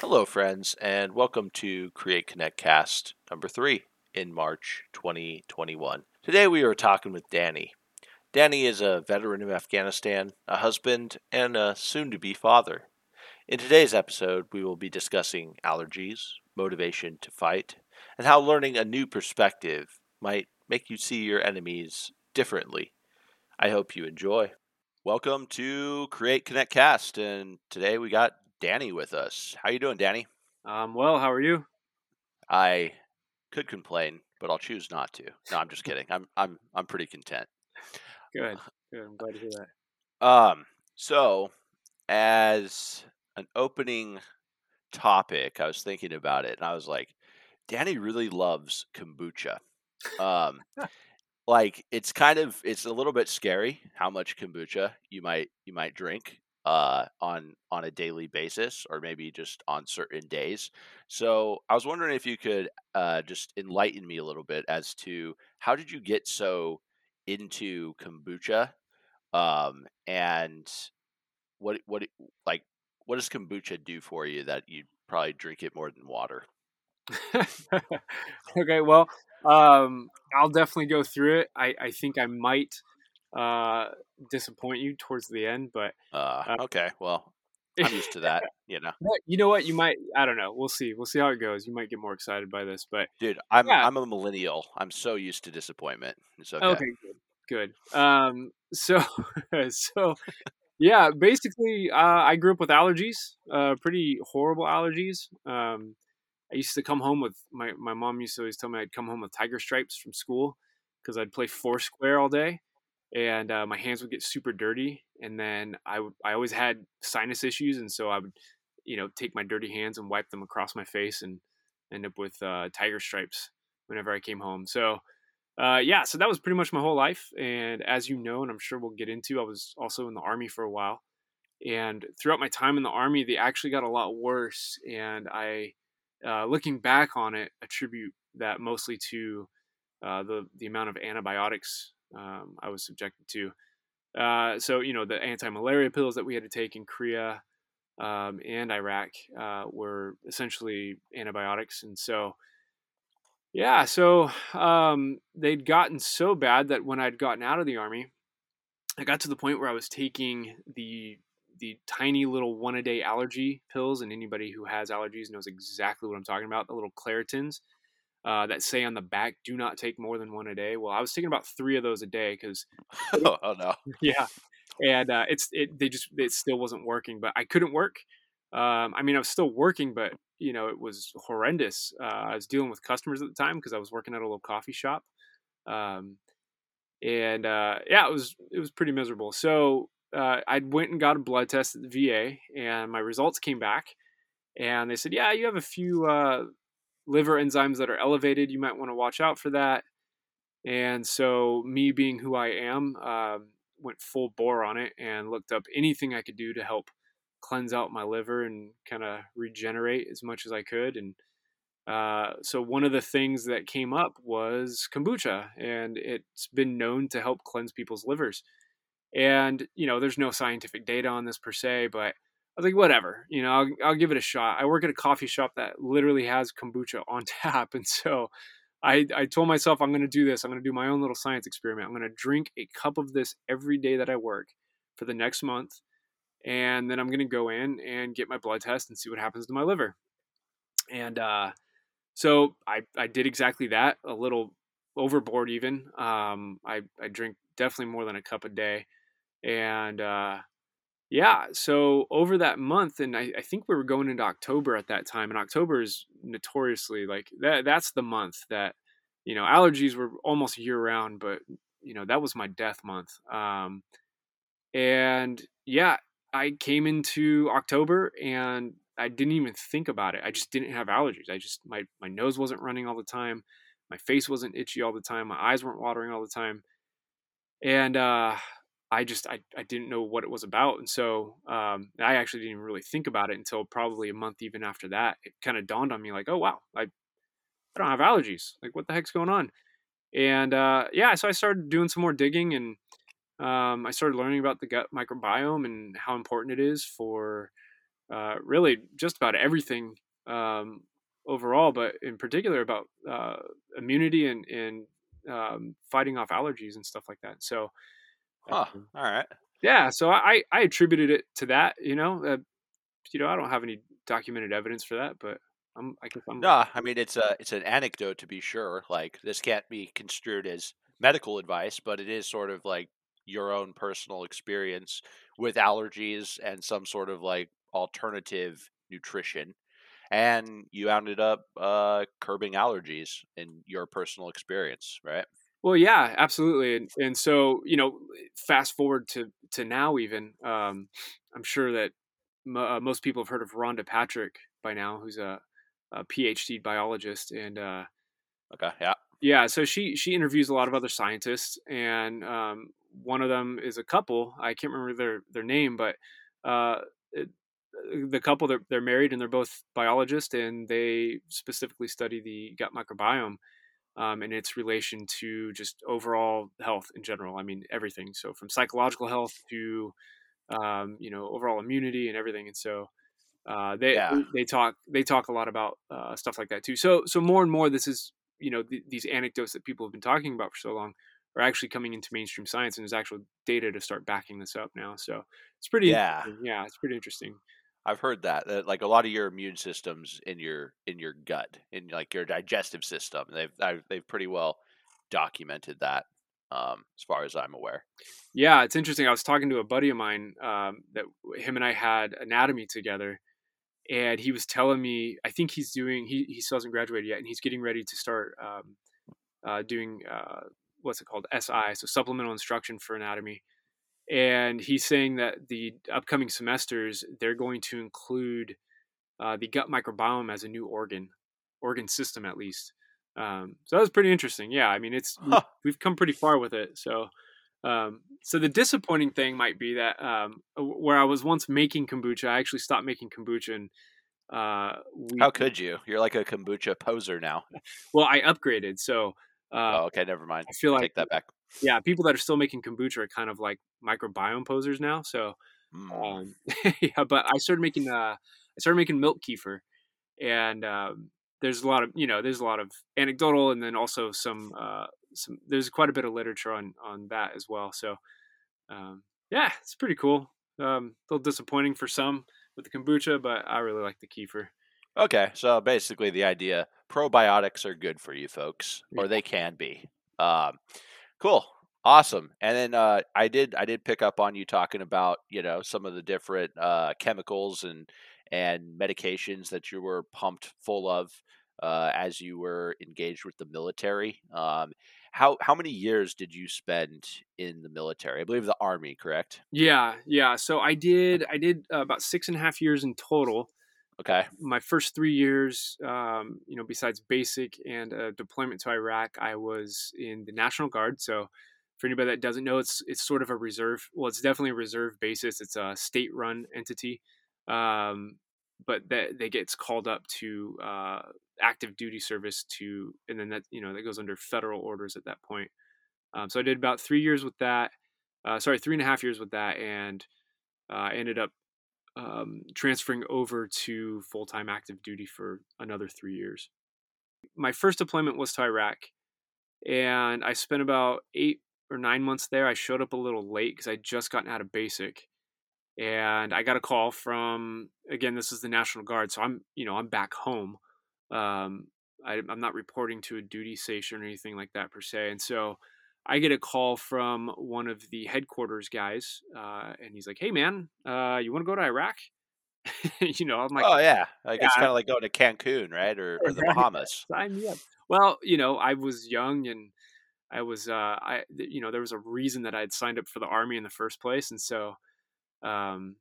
Hello, friends, and welcome to Create Connect Cast number three in March 2021. Today we are talking with Danny. Danny is a veteran of Afghanistan, a husband, and a soon to be father. In today's episode, we will be discussing allergies, motivation to fight, and how learning a new perspective might make you see your enemies differently. I hope you enjoy. Welcome to Create Connect Cast, and today we got Danny with us. How you doing, Danny? Um, well, how are you? I could complain, but I'll choose not to. No, I'm just kidding. I'm I'm I'm pretty content. Good. Good. I'm glad to hear that. Um, so as an opening topic, I was thinking about it, and I was like, Danny really loves kombucha. Um, like it's kind of it's a little bit scary how much kombucha you might you might drink uh, on on a daily basis or maybe just on certain days. So I was wondering if you could uh, just enlighten me a little bit as to how did you get so into kombucha, um, and what what like what does kombucha do for you that you probably drink it more than water? okay, well, um, I'll definitely go through it. I, I think I might uh, disappoint you towards the end, but uh, uh, okay, well, I'm used to that, you know. You know what? You might. I don't know. We'll see. We'll see how it goes. You might get more excited by this, but dude, I'm yeah. I'm a millennial. I'm so used to disappointment. It's okay. Okay, good, good. Um, so so yeah, basically, uh, I grew up with allergies, uh, pretty horrible allergies. Um, I used to come home with my my mom used to always tell me I'd come home with tiger stripes from school because I'd play foursquare all day and uh, my hands would get super dirty and then I, always had sinus issues and so i would you know take my dirty hands and wipe them across my face and end up with uh, tiger stripes whenever i came home. So uh, yeah so that was pretty much my whole life and as you know and i'm sure we'll get into i was also in the army for a while and throughout my time in the army they actually got a lot worse and i uh, looking back on it attribute that mostly to uh, the the amount of antibiotics um, I was subjected to. Uh, so you know the anti-malaria pills that we had to take in Korea um, and Iraq uh, were essentially antibiotics, and so yeah, so um, they'd gotten so bad that when I'd gotten out of the army, I got to the point where I was taking the the tiny little one a day allergy pills, and anybody who has allergies knows exactly what I'm talking about. The little Claritins uh, that say on the back, "Do not take more than one a day." Well, I was taking about three of those a day because, oh, oh, no, yeah, and uh, it's it they just it still wasn't working. But I couldn't work. Um, I mean, I was still working, but you know, it was horrendous. Uh, I was dealing with customers at the time because I was working at a little coffee shop, um, and uh, yeah, it was it was pretty miserable. So uh, I went and got a blood test at the VA, and my results came back, and they said, "Yeah, you have a few uh, liver enzymes that are elevated, you might want to watch out for that. And so, me being who I am, uh, went full bore on it and looked up anything I could do to help cleanse out my liver and kind of regenerate as much as I could. And uh, so, one of the things that came up was kombucha, and it's been known to help cleanse people's livers. And, you know, there's no scientific data on this per se, but I was like, whatever, you know, I'll, I'll give it a shot. I work at a coffee shop that literally has kombucha on tap. And so I, I told myself, I'm going to do this. I'm going to do my own little science experiment. I'm going to drink a cup of this every day that I work for the next month. And then I'm going to go in and get my blood test and see what happens to my liver. And uh, so I, I did exactly that, a little overboard even. Um, I, I drink definitely more than a cup a day. And uh, yeah, so over that month, and I, I, think we were going into October at that time, and October is notoriously like that. That's the month that you know allergies were almost year round, but you know that was my death month. Um, and yeah, I came into October and I didn't even think about it. I just didn't have allergies. I just my my nose wasn't running all the time, my face wasn't itchy all the time, my eyes weren't watering all the time, and uh, I just I, I didn't know what it was about, and so um, I actually didn't even really think about it until probably a month even after that. It kind of dawned on me like, oh wow, I I don't have allergies. Like what the heck's going on? And uh, yeah, so I started doing some more digging and um, I started learning about the gut microbiome and how important it is for uh, really just about everything um, overall, but in particular about uh, immunity and, and um, fighting off allergies and stuff like that. So, huh. Um, all right. Yeah. So I, I attributed it to that, you know, uh, you know, I don't have any documented evidence for that, but I'm, I guess I'm. No, I mean, it's a, it's an anecdote to be sure. Like this can't be construed as medical advice, but it is sort of like your own personal experience with allergies and some sort of like alternative nutrition and you ended up uh, curbing allergies in your personal experience right well yeah absolutely and, and so you know fast forward to to now even um, i'm sure that m- uh, most people have heard of rhonda patrick by now who's a, a phd biologist and uh, okay yeah yeah so she she interviews a lot of other scientists and um, one of them is a couple. I can't remember their their name, but uh, it, the couple they're, they're married and they're both biologists and they specifically study the gut microbiome um, and its relation to just overall health in general. I mean everything. So from psychological health to um, you know overall immunity and everything. And so uh, they yeah. they talk they talk a lot about uh, stuff like that too. So so more and more this is you know th- these anecdotes that people have been talking about for so long are actually coming into mainstream science and there's actual data to start backing this up now. So it's pretty yeah yeah it's pretty interesting. I've heard that, that like a lot of your immune systems in your in your gut in like your digestive system they've they've pretty well documented that um, as far as I'm aware. Yeah, it's interesting. I was talking to a buddy of mine um, that him and I had anatomy together, and he was telling me I think he's doing he he still hasn't graduated yet, and he's getting ready to start um, uh, doing uh, what's it called SI, so supplemental instruction for anatomy. And he's saying that the upcoming semesters they're going to include uh, the gut microbiome as a new organ, organ system at least. Um, so that was pretty interesting. Yeah, I mean it's huh. we've come pretty far with it. So um, so the disappointing thing might be that um, where I was once making kombucha, I actually stopped making kombucha. And, uh, we, How could you? You're like a kombucha poser now. well, I upgraded. So uh, oh, okay, never mind. I feel like take that back. Yeah, people that are still making kombucha are kind of like microbiome posers now. So, mm. um, yeah, but I started making uh, I started making milk kefir, and um, there's a lot of you know there's a lot of anecdotal, and then also some uh, some there's quite a bit of literature on on that as well. So, um, yeah, it's pretty cool. Um, a little disappointing for some with the kombucha, but I really like the kefir. Okay, so basically the idea probiotics are good for you folks, or they can be. Um, cool, awesome. And then uh, I did I did pick up on you talking about you know some of the different uh, chemicals and and medications that you were pumped full of uh, as you were engaged with the military. Um, how how many years did you spend in the military? I believe the army, correct? Yeah, yeah. So I did I did uh, about six and a half years in total. Okay. My first three years, um, you know, besides basic and a deployment to Iraq, I was in the National Guard. So, for anybody that doesn't know, it's it's sort of a reserve. Well, it's definitely a reserve basis. It's a state-run entity, um, but that they gets called up to uh, active duty service to, and then that you know that goes under federal orders at that point. Um, so I did about three years with that. Uh, sorry, three and a half years with that, and uh, ended up um, transferring over to full time active duty for another three years. My first deployment was to Iraq, and I spent about eight or nine months there. I showed up a little late because I just gotten out of basic, and I got a call from again. This is the National Guard, so I'm you know I'm back home. Um, I, I'm not reporting to a duty station or anything like that per se, and so I get a call from one of the headquarters guys, uh, and he's like, "Hey, man, uh, you want to go to Iraq?" you know, I'm like, "Oh yeah, like yeah, it's kind of like going to Cancun, right, or, or the Bahamas." Sign me up. Well, you know, I was young and I was, uh, I, you know, there was a reason that I had signed up for the army in the first place, and so, um,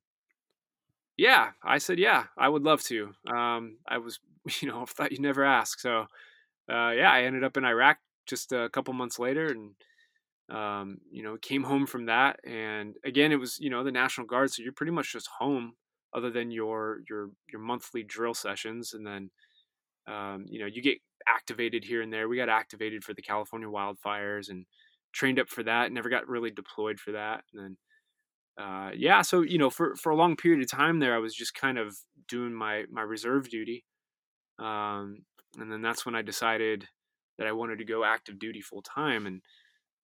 yeah, I said, yeah, I would love to. Um, I was, you know, I thought you'd never ask, so, uh, yeah, I ended up in Iraq just a couple months later, and um, you know, came home from that, and again, it was you know the National Guard, so you're pretty much just home, other than your your your monthly drill sessions, and then um, you know you get activated here and there. We got activated for the California wildfires and trained up for that. Never got really deployed for that. And then, uh, yeah, so you know, for for a long period of time there, I was just kind of doing my my reserve duty. Um, and then that's when I decided that I wanted to go active duty full time. And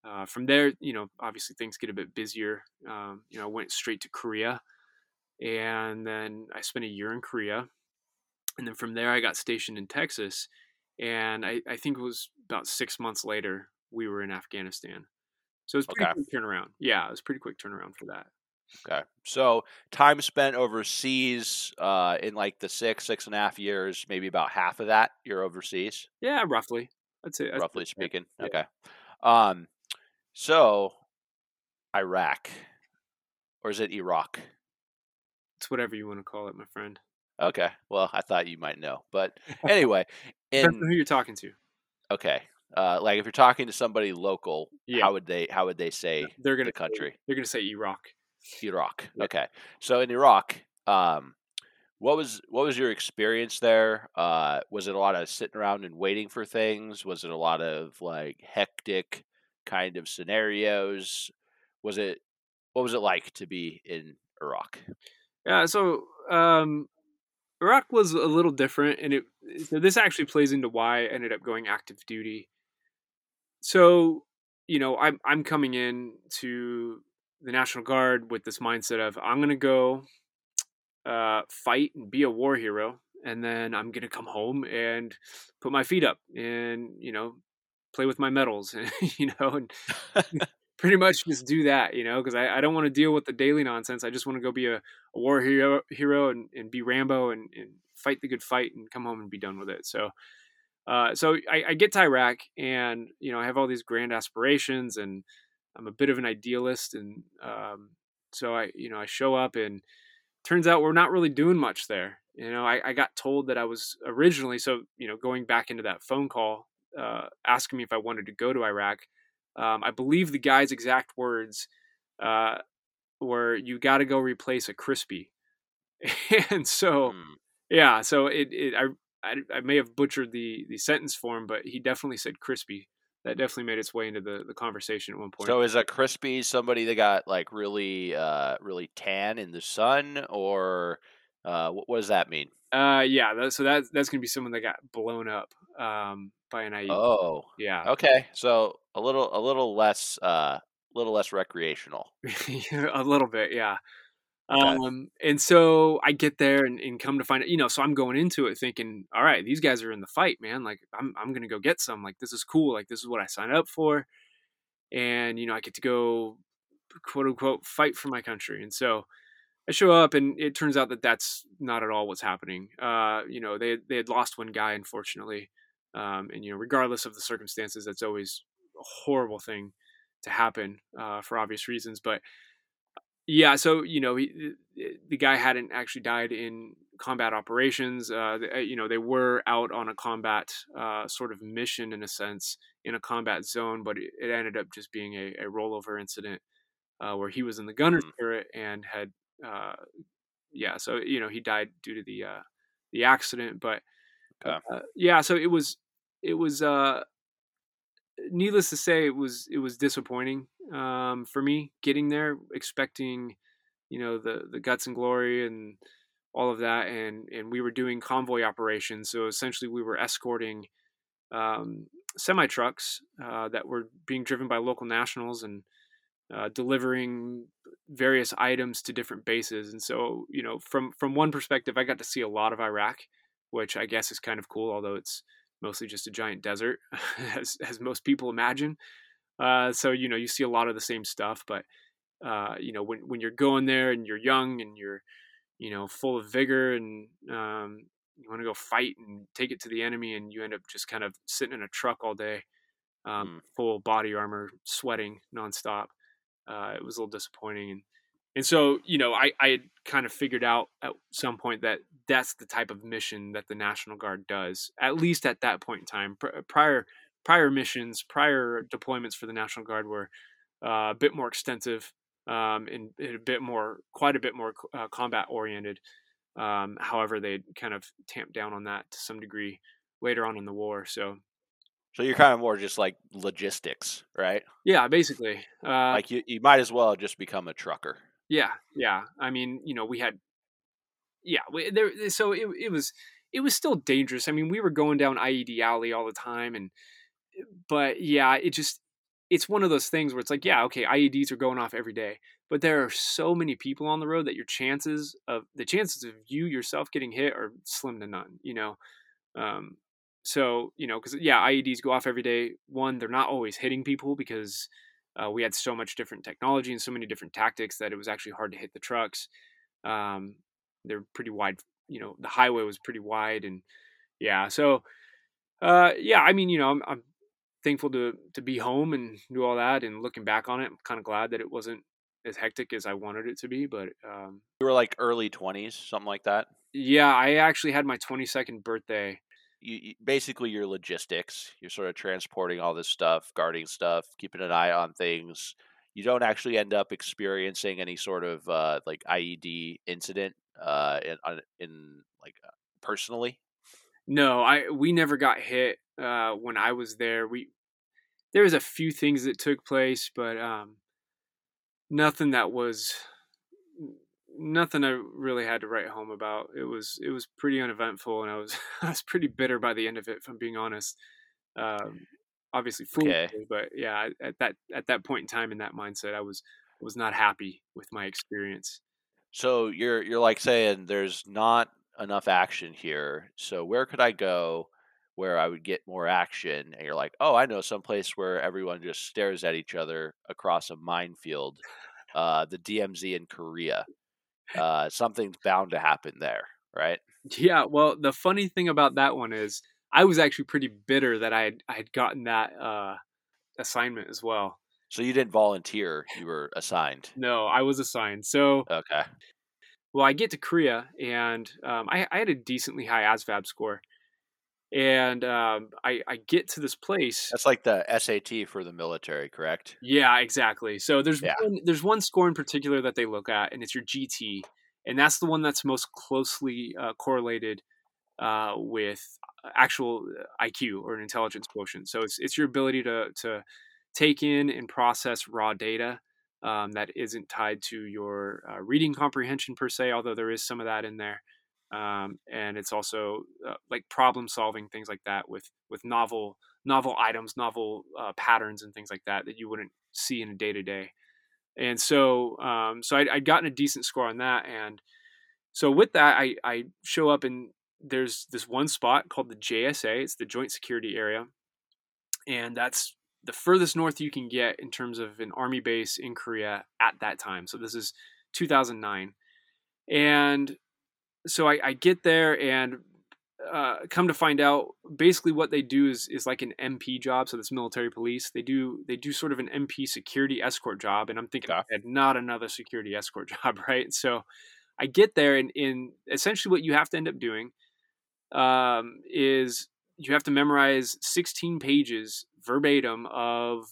uh, from there, you know, obviously things get a bit busier. Um, you know, I went straight to Korea, and then I spent a year in Korea, and then from there I got stationed in Texas, and I, I think it was about six months later we were in Afghanistan. So it was pretty Okay. quick turnaround. Yeah, it was pretty quick turnaround for that. Okay. So time spent overseas uh, in like the six, six and a half years, maybe about half of that you're overseas, Yeah, roughly. I'd say roughly speaking. Yeah. Okay. Um, so Iraq, or is it Iraq? It's whatever you want to call it, my friend. Okay. Well, I thought you might know, but anyway, in who you're talking to. okay, uh, like if you're talking to somebody local, Yeah. how would they how would they say They're gonna the say- country? they're gonna say Iraq. Iraq. Yeah. Okay. So in Iraq, um, what was what was your experience there? Uh, was it a lot of sitting around and waiting for things? Was it a lot of like hectic kind of scenarios? Was it what was it like to be in Iraq? Yeah, so um, Iraq was a little different, and it so this actually plays into why I ended up going active duty. So, you know, I'm I'm coming in to the National Guard with this mindset of I'm gonna go uh, fight and be a war hero, and then I'm gonna come home and put my feet up and you know play with my medals, you know, and pretty much just do that, you know, because I, I don't want to deal with the daily nonsense. I just want to go be a, a war hero, hero and, and be Rambo and, and fight the good fight and come home and be done with it. So, uh, so I, I get to Iraq and you know I have all these grand aspirations and I'm a bit of an idealist and um, so I you know I show up and turns out we're not really doing much there. You know I, I got told that I was originally so you know going back into that phone call uh, asking me if I wanted to go to Iraq. Um, I believe the guy's exact words uh, were, "You got to go replace a crispy," and so Hmm. yeah, so it, it I, I I may have butchered the the sentence form, but he definitely said crispy. That definitely made its way into the the conversation at one point. So is a crispy somebody that got like really uh really tan in the sun or uh what, what does that mean? uh, yeah, that, so that's that's gonna be someone that got blown up um, by an IED. Oh. Yeah, Okay. So a little a little less uh little less recreational. a little bit, yeah. Okay. Um, and so I get there and, and come to find out, you know, so I'm going into it thinking, all right, these guys are in the fight, man. Like I'm, I'm going to go get some, like, this is cool. Like, this is what I signed up for. And, you know, I get to go quote unquote fight for my country. And so I show up and it turns out that that's not at all what's happening. Uh, you know, they, they had lost one guy, unfortunately. Um, and, you know, regardless of the circumstances, that's always a horrible thing to happen, uh, for obvious reasons. But, yeah, so you know, he, the guy hadn't actually died in combat operations. Uh, uh, you know, they were out on a combat uh, sort of mission in a sense in a combat zone, but it, it ended up just being a, a rollover incident uh, where he was in the gunner's Mhm. turret and had, uh, yeah, so you know, he died due to the uh, the accident. But Okay. uh, yeah, so it was it was uh, needless to say, it was it was disappointing um, for me getting there, expecting you know the the guts and glory and all of that, and and we were doing convoy operations. So essentially, we were escorting um, semi trucks uh, that were being driven by local nationals and uh, delivering various items to different bases. And so, you know, from from one perspective, I got to see a lot of Iraq, which I guess is kind of cool, although it's mostly just a giant desert, as as most people imagine. Uh, so you know, you see a lot of the same stuff, but uh, you know, when when you're going there and you're young and you're you know full of vigor and um, you want to go fight and take it to the enemy, and you end up just kind of sitting in a truck all day, um, Mm. full body armor, sweating nonstop. Uh, it was a little disappointing, and and so you know, I I had kind of figured out at some point that that's the type of mission that the National Guard does, at least at that point in time. Prior prior missions, prior deployments for the National Guard were uh, a bit more extensive um, and, a bit more, quite a bit more uh, combat oriented. Um, however, they kind of tamped down on that to some degree later on in the war. So So you're kind of more just like logistics, right? yeah, basically, uh, Like you, you might as well just become a trucker. yeah, yeah. I mean, you know, we had yeah, we, there. So it it was it was still dangerous. I mean, we were going down IED alley all the time, and but yeah, it just it's one of those things where it's like, yeah, okay, IEDs are going off every day, but there are so many people on the road that your chances of the chances of you yourself getting hit are slim to none. You know, um, so you know, because yeah, IEDs go off every day. One, they're not always hitting people because uh, we had so much different technology and so many different tactics that it was actually hard to hit the trucks. Um, they're pretty wide. You know, the highway was pretty wide, and yeah, so uh, yeah, I mean, you know, I'm, I'm thankful to to be home and do all that. And looking back on it, I'm kind of glad that it wasn't as hectic as I wanted it to be. But um, You were like early 20s, something like that. yeah, I actually had my 22nd birthday. You, you basically your logistics. You're sort of transporting all this stuff, guarding stuff, keeping an eye on things. You don't actually end up experiencing any sort of uh, like IED incident uh, in, on- in like uh, personally. No, I we never got hit uh, when I was there. We there was a few things that took place, but um, nothing that was nothing I really had to write home about. It was it was pretty uneventful, and I was I was pretty bitter by the end of it. If I'm being honest, um, obviously Okay. but yeah, at that at that point in time in that mindset, I was was not happy with my experience. So you're you're like saying there's not enough action here. So where could I go where I would get more action? And you're like, oh, I know some place where everyone just stares at each other across a minefield. Uh, the DMZ in Korea. Uh, something's bound to happen there, right? Yeah, well, the funny thing about that one is I was actually pretty bitter that I had I had gotten that uh, assignment as well. So you didn't volunteer; you were assigned. No, I was assigned. So, Okay, well, I get to Korea and um, I, I had a decently high ASVAB score, and um, I, I get to this place. that's like the SAT for the military, correct? Yeah, exactly. So there's Yeah. one, there's one score in particular that they look at, and it's your GT, and that's the one that's most closely uh, correlated uh, with actual uh, IQ or an intelligence quotient. So it's it's your ability to to take in and process raw data um, that isn't tied to your uh, reading comprehension per se, although there is some of that in there. Um, and it's also uh, like problem solving things like that with with novel novel items, novel uh, patterns, and things like that that you wouldn't see in a day to day. And so, um, so I'd, I'd gotten a decent score on that, and so with that, I I show up and there's this one spot called the JSA. It's the Joint Security Area, and that's the furthest north you can get in terms of an army base in Korea at that time. So this is 2009, and so I, I get there and uh, come to find out, basically what they do is is like an MP job. So this military police, they do they do sort of an MP security escort job, and I'm thinking. "Eh, not another security escort job, right? So I get there, and in essentially what you have to end up doing um, is you have to memorize 16 pages verbatim of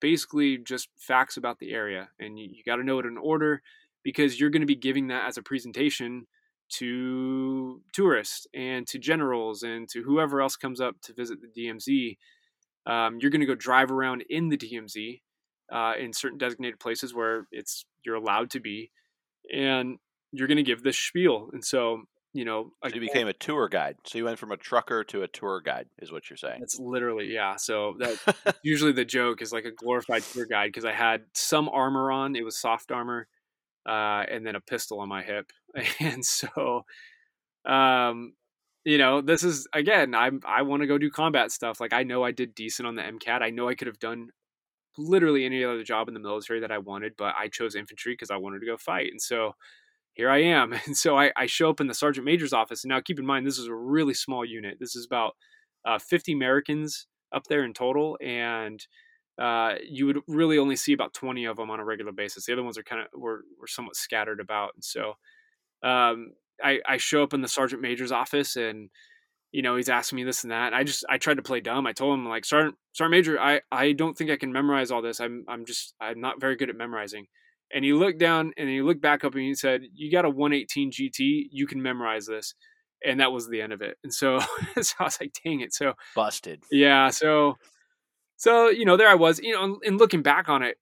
basically just facts about the area, and you, you got to know it in order because you're going to be giving that as a presentation to tourists and to generals and to whoever else comes up to visit the DMZ. Um, you're going to go drive around in the DMZ uh, in certain designated places where it's you're allowed to be, and you're going to give this spiel. And so, you know, So you became a tour guide. So you went from a trucker to a tour guide, is what you're saying. It's literally yeah. So that usually the joke is like a glorified tour guide because I had some armor on. It was soft armor, uh, and then a pistol on my hip, and so, um, you know, this is again. I'm I want to go do combat stuff. Like I know I did decent on the MCAT. I know I could have done literally any other job in the military that I wanted, but I chose infantry because I wanted to go fight, and so. Here I am. And so I, I show up in the sergeant major's office. And now keep in mind, this is a really small unit. This is about uh, 50 Americans up there in total, and uh, you would really only see about 20 of them on a regular basis. The other ones are kind of were, were somewhat scattered about, and so um, I, I show up in the sergeant major's office, and you know he's asking me this and that. And I just I tried to play dumb. I told him like sergeant sergeant major, I I don't think I can memorize all this. I'm I'm just I'm not very good at memorizing. And he looked down and he looked back up and he said, "You got a 118 GT. You can memorize this." and that was the end of it. And so, so I was like, dang it. So busted. Yeah. So, so you know, there I was. You know, and looking back on it,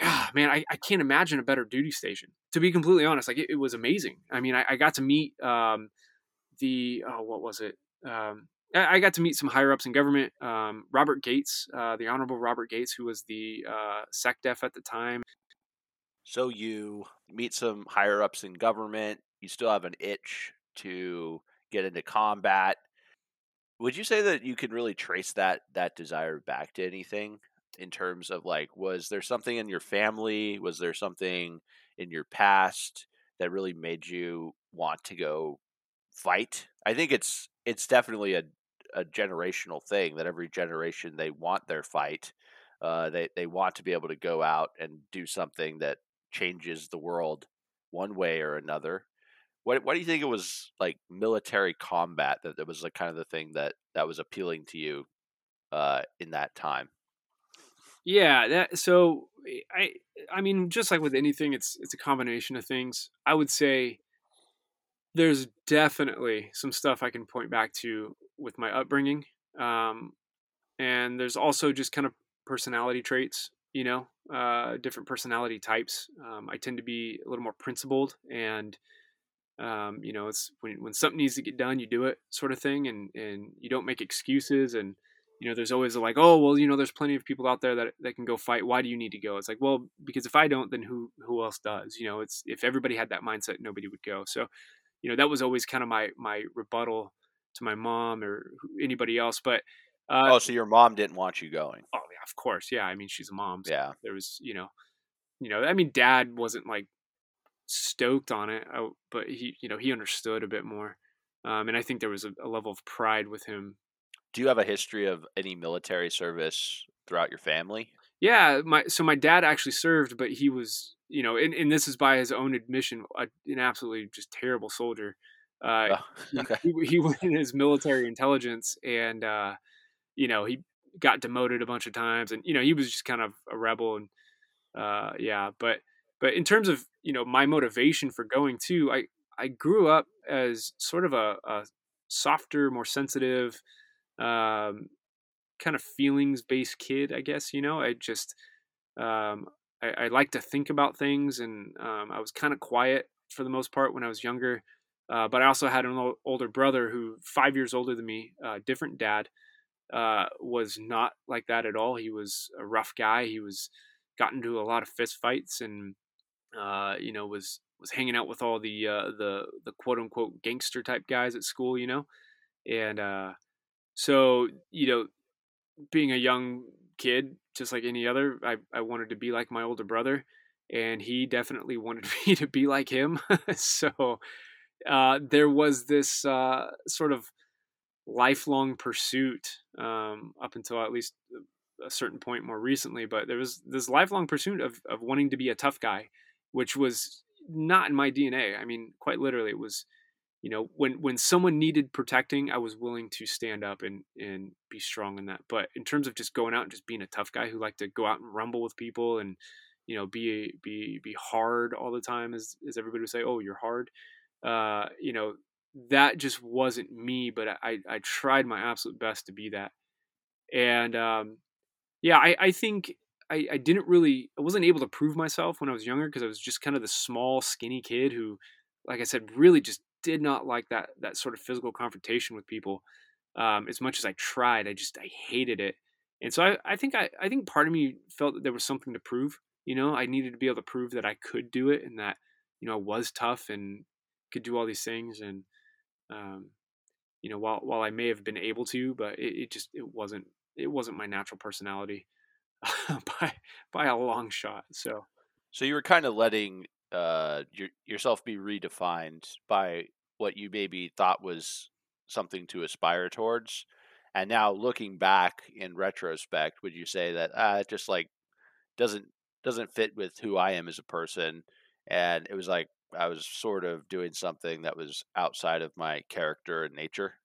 ah, man, I, I can't imagine a better duty station. To be completely honest, like it, it was amazing. I mean, I, I got to meet um, the oh, what was it? Um, I got to meet some higher ups in government. Um, Robert Gates, uh, the Honorable Robert Gates, who was the uh, SecDef at the time. So you meet some higher ups in government. You still have an itch to get into combat. Would you say that you can really trace that that desire back to anything in terms of like was there something in your family, was there something in your past that really made you want to go fight? I think it's it's definitely a a generational thing that every generation they want their fight. Uh, they they want to be able to go out and do something that changes the world one way or another. What what do you think it was like military combat that, that was the kind of the thing that that was appealing to you uh, in that time? Yeah, that so eh, I I mean just like with anything it's it's a combination of things. I would say there's definitely some stuff I can point back to with my upbringing. Um, and there's also just kind of personality traits, you know, uh, different personality types. Um, I tend to be a little more principled and um, you know, it's when when something needs to get done, you do it, sort of thing, and and you don't make excuses. And you know, there's always like, oh well, you know, there's plenty of people out there that that can go fight. Why do you need to go? It's like, well, because if I don't, then who who else does? You know, it's if everybody had that mindset, nobody would go. So, you know, that was always kind of my my rebuttal to my mom or anybody else. But uh, oh, so your mom didn't want you going? Oh yeah, of course. Yeah, I mean, she's a mom. So yeah, there was you know, you know, I mean, dad wasn't like stoked on it, but he, you know, he understood a bit more, um, and I think there was a, a, level of pride with him. Do you have a history of any military service throughout your family? Yeah, my so my dad actually served, but he was, you know, and, and this is by his own admission, a, an absolutely just terrible soldier. Uh, oh, okay. he, he went in his military intelligence, and uh, you know, he got demoted a bunch of times, and you know, he was just kind of a rebel, and uh, yeah, but but in terms of you know my motivation for going too, I I grew up as sort of a, a softer, more sensitive, um, kind of feelings based kid. I guess you know I just um, I, I, like to think about things, and um, I was kind of quiet for the most part when I was younger. Uh, but I also had an older brother who, five years older than me, uh, different dad, uh, was not like that at all. He was a rough guy. He was got into a lot of fist fights and uh, you know, was was hanging out with all the uh, the the quote unquote gangster type guys at school, you know, and uh, so you know, being a young kid, just like any other, I I wanted to be like my older brother, and he definitely wanted me to be like him. so uh, there was this uh, sort of lifelong pursuit um, up until at least a certain point more recently, but there was this lifelong pursuit of of wanting to be a tough guy which was not in my DNA. I mean, quite literally, it was, you know, when when someone needed protecting, I was willing to stand up and and be strong in that. But in terms of just going out and just being a tough guy who liked to go out and rumble with people and you know be be be hard all the time, as as everybody would say, oh, you're hard. Uh, you know, that just wasn't me. But I I tried my absolute best to be that. And um, yeah, I I think I, I didn't really I wasn't able to prove myself when I was younger because I was just kind of the small skinny kid who like I said really just did not like that that sort of physical confrontation with people um, as much as I tried I just I hated it and so I, I think I, I think part of me felt that there was something to prove you know I needed to be able to prove that I could do it and that you know I was tough and could do all these things and um, you know while while I may have been able to but it, it just it wasn't it wasn't my natural personality by by a long shot. So, so you were kind of letting uh, your, yourself be redefined by what you maybe thought was something to aspire towards, and now looking back in retrospect, would you say that uh, it just like doesn't doesn't fit with who I am as a person, and it was like I was sort of doing something that was outside of my character and nature.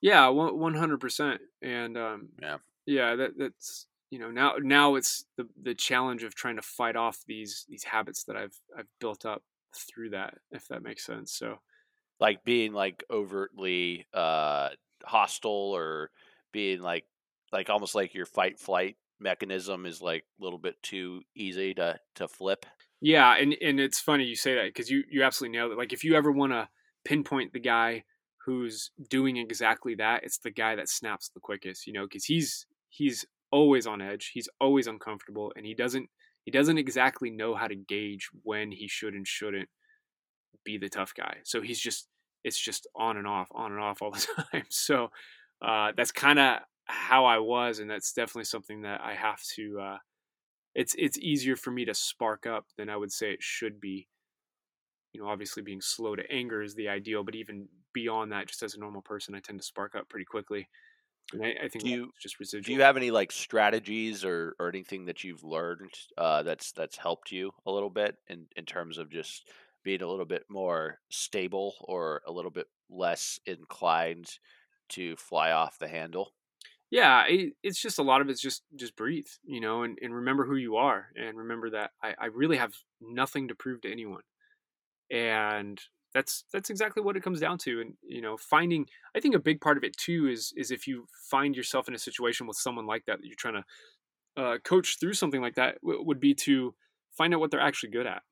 Yeah, one hundred percent, and um, yeah, yeah, that that's you know now now it's the the challenge of trying to fight off these these habits that I've I've built up through that if that makes sense so like being like overtly uh hostile or being like like almost like your fight flight mechanism is like a little bit too easy to to flip. Yeah, and and it's funny you say that because you you absolutely nailed it. Like if you ever want to pinpoint the guy who's doing exactly that, it's the guy that snaps the quickest. You know, because he's he's always on edge, he's always uncomfortable, and he doesn't he doesn't exactly know how to gauge when he should and shouldn't be the tough guy. So he's just it's just on and off, on and off all the time. So uh, that's kind of how I was, and that's definitely something that I have to. Uh, it's it's easier for me to spark up than I would say it should be. You know, obviously being slow to anger is the ideal, but even beyond that, just as a normal person, I tend to spark up pretty quickly. And I, I think Do you just residual. do you have any like strategies or, or anything that you've learned uh, that's that's helped you a little bit in, in terms of just being a little bit more stable or a little bit less inclined to fly off the handle? Yeah it, it's just a lot of it's just just breathe you know and, and remember who you are and remember that I, I really have nothing to prove to anyone. And that's that's exactly what it comes down to and you know finding i think a big part of it too is is if you find yourself in a situation with someone like that that you're trying to uh, coach through something like that w- would be to find out what they're actually good at.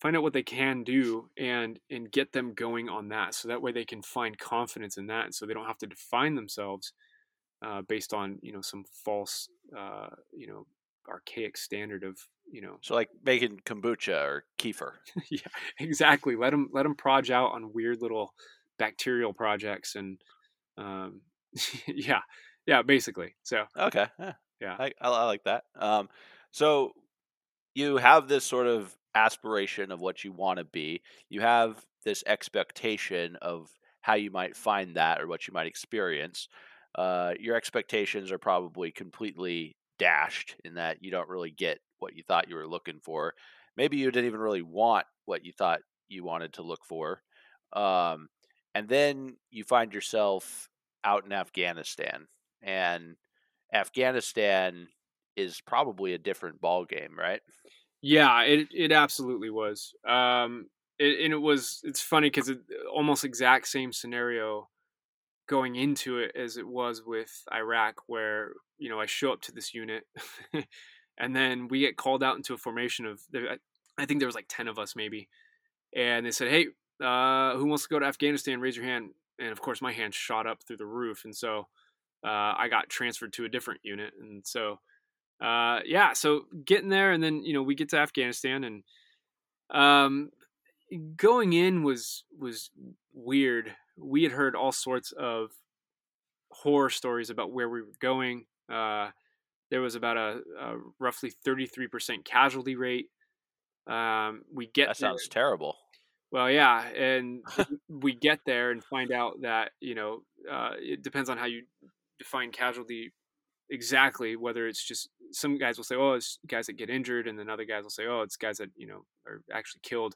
Find out what they can do and and get them going on that so that way they can find confidence in that so they don't have to define themselves uh, based on you know some false uh, you know archaic standard of you know So like making kombucha or kefir. yeah exactly let them let them proj out on weird little bacterial projects and um, yeah yeah basically so Okay, yeah, yeah I, I I like that. Um, so you have this sort of aspiration of what you want to be. You have this expectation of how you might find that or what you might experience. Uh, your expectations are probably completely dashed in that you don't really get what you thought you were looking for. Maybe you didn't even really want what you thought you wanted to look for. Um, and then you find yourself out in Afghanistan, and Afghanistan is probably a different ball game, right? Yeah, it it absolutely was. Um, it, and it was. It's funny because it almost exact same scenario going into it as it was with Iraq, where you know I show up to this unit, and then we get called out into a formation of. I think there was like ten of us maybe, and they said, "Hey, uh, who wants to go to Afghanistan? Raise your hand." And of course, my hand shot up through the roof, and so uh, I got transferred to a different unit, and so uh, yeah, so getting there, and then you know we get to Afghanistan, and um, going in was was weird. We had heard all sorts of horror stories about where we were going. Uh, there was about a, a roughly thirty three percent casualty rate. Um, we get That there- sounds terrible. well, yeah, and we get there and find out that you know uh, it depends on how you define casualty exactly. Whether it's just some guys will say, "Oh, it's guys that get injured," and then other guys will say, "Oh, it's guys that you know are actually killed."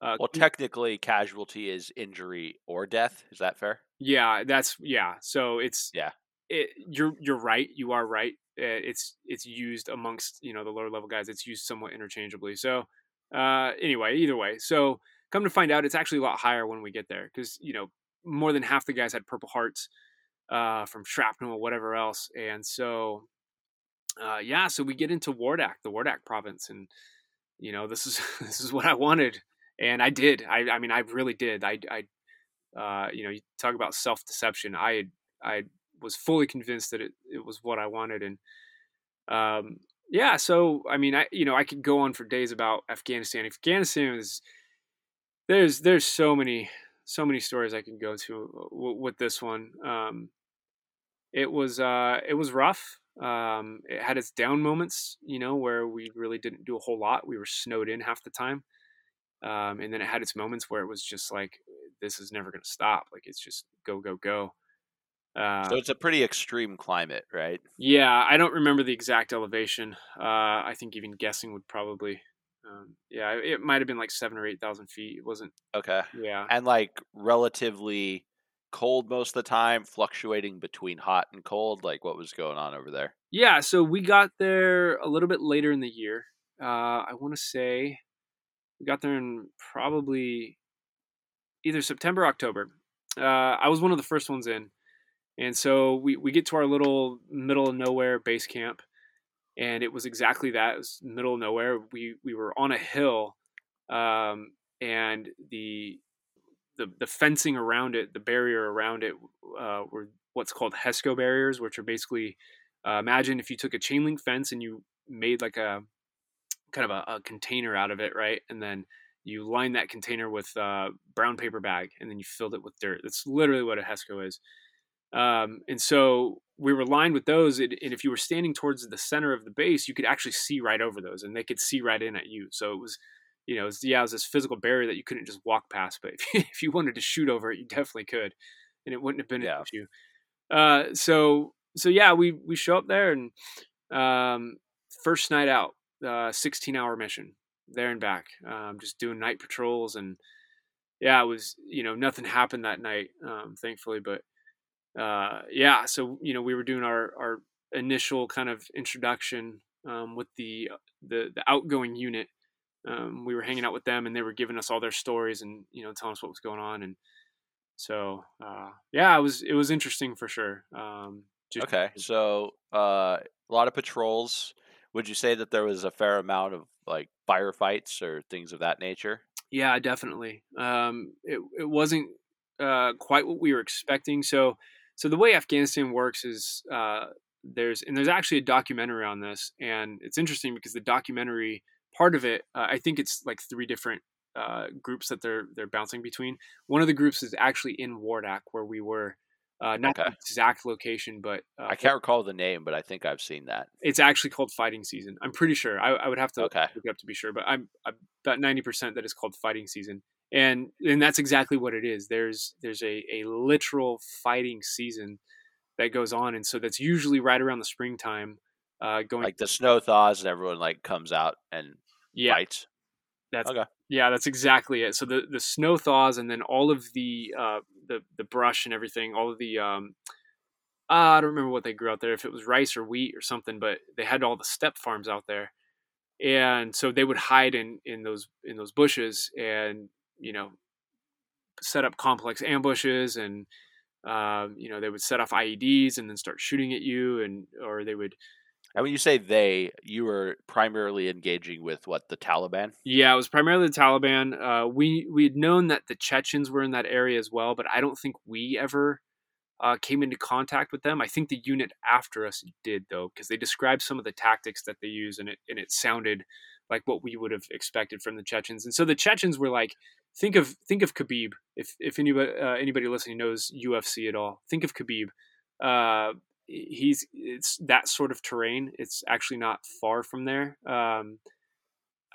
Uh, Well, technically, casualty is injury or death. Is that fair? yeah, that's yeah. So it's Yeah. It, you're you're right. You are right. Uh, It's it's used amongst you know the lower level guys. It's used somewhat interchangeably. So uh, anyway, either way, so come to find out, it's actually a lot higher when we get there because you know more than half the guys had Purple Hearts uh, from shrapnel or whatever else, and so uh, yeah, so we get into Wardak, the Wardak province, and you know this is this is what I wanted, and I did. I I mean I really did. I I uh, you know you talk about self deception. I I was fully convinced that it it was what I wanted, and um yeah so i mean i you know i could go on for days about afghanistan afghanistan is there's there's so many so many stories i can go to uh, w- with this one um it was uh it was rough um it had its down moments you know where we really didn't do a whole lot we were snowed in half the time um and then it had its moments where it was just like this is never going to stop like it's just go go go uh, So it's a pretty extreme climate, right? yeah, I don't remember the exact elevation. Uh, I think even guessing would probably, um, yeah, it might have been like seven or eight thousand feet. It wasn't. Okay. Yeah, And like relatively cold most of the time, fluctuating between hot and cold. Like what was going on over there? yeah. So we got there a little bit later in the year. Uh, I want to say we got there in probably either September October. Uh, I was one of the first ones in, and so we we get to our little middle of nowhere base camp, and it was exactly that. It was middle of nowhere. We we were on a hill, um, and the the the fencing around it, the barrier around it, uh, were what's called HESCO barriers, which are basically uh, imagine if you took a chain link fence and you made like a kind of a, a container out of it, right? And then you line that container with uh, brown paper bag, and then you filled it with dirt. That's literally what a HESCO is. Um, and so we were lined with those, and if you were standing towards the center of the base, you could actually see right over those, and they could see right in at you. So it was, you know, it was, yeah, it was this physical barrier that you couldn't just walk past. But if you, if you wanted to shoot over it, you definitely could, and it wouldn't have been yeah. an issue. Uh, so so yeah, we we show up there and um, first night out, uh, 16 hour mission there and back, um, just doing night patrols and yeah, it was you know nothing happened that night, um, thankfully, but uh, yeah, so you know we were doing our our initial kind of introduction um, with the the the outgoing unit. Um, we were hanging out with them, and they were giving us all their stories and you know telling us what was going on, and so uh, yeah, it was it was interesting for sure. Um, okay, so uh, a lot of patrols. Would you say that there was a fair amount of like firefights or things of that nature? Yeah, definitely. Um, it it wasn't uh, quite what we were expecting. So so the way Afghanistan works is uh, there's and there's actually a documentary on this, and it's interesting because the documentary part of it, uh, I think it's like three different uh, groups that they're they're bouncing between. One of the groups is actually in Wardak, where we were. Uh, not okay. the exact location, but uh, I can't recall the name, but I think I've seen that. It's actually called Fighting Season. I'm pretty sure. I, I would have to okay. look it up to be sure, but I'm, I'm about ninety percent that it's called Fighting Season, and and that's exactly what it is. There's there's a a literal fighting season that goes on, and so that's usually right around the springtime. Uh, going like the snow thaws and everyone like comes out and yeah, fights. That's okay. Yeah, that's exactly it. So the the snow thaws, and then all of the uh, the the brush and everything, all of the um, uh, I don't remember what they grew out there, if it was rice or wheat or something, but they had all the step farms out there, and so they would hide in in those in those bushes and you know set up complex ambushes and um, you know they would set off IEDs and then start shooting at you and or they would and when you say they, you were primarily engaging with what the Taliban? Yeah, it was primarily the Taliban. Uh, we we had known that the Chechens were in that area as well, but I don't think we ever uh, came into contact with them. I think the unit after us did though, because they described some of the tactics that they use, and it and it sounded like what we would have expected from the Chechens. And so the Chechens were like, think of think of Khabib. If if anybody uh, anybody listening knows UFC at all, think of Khabib. Uh, he's it's that sort of terrain. It's actually not far from there. Um,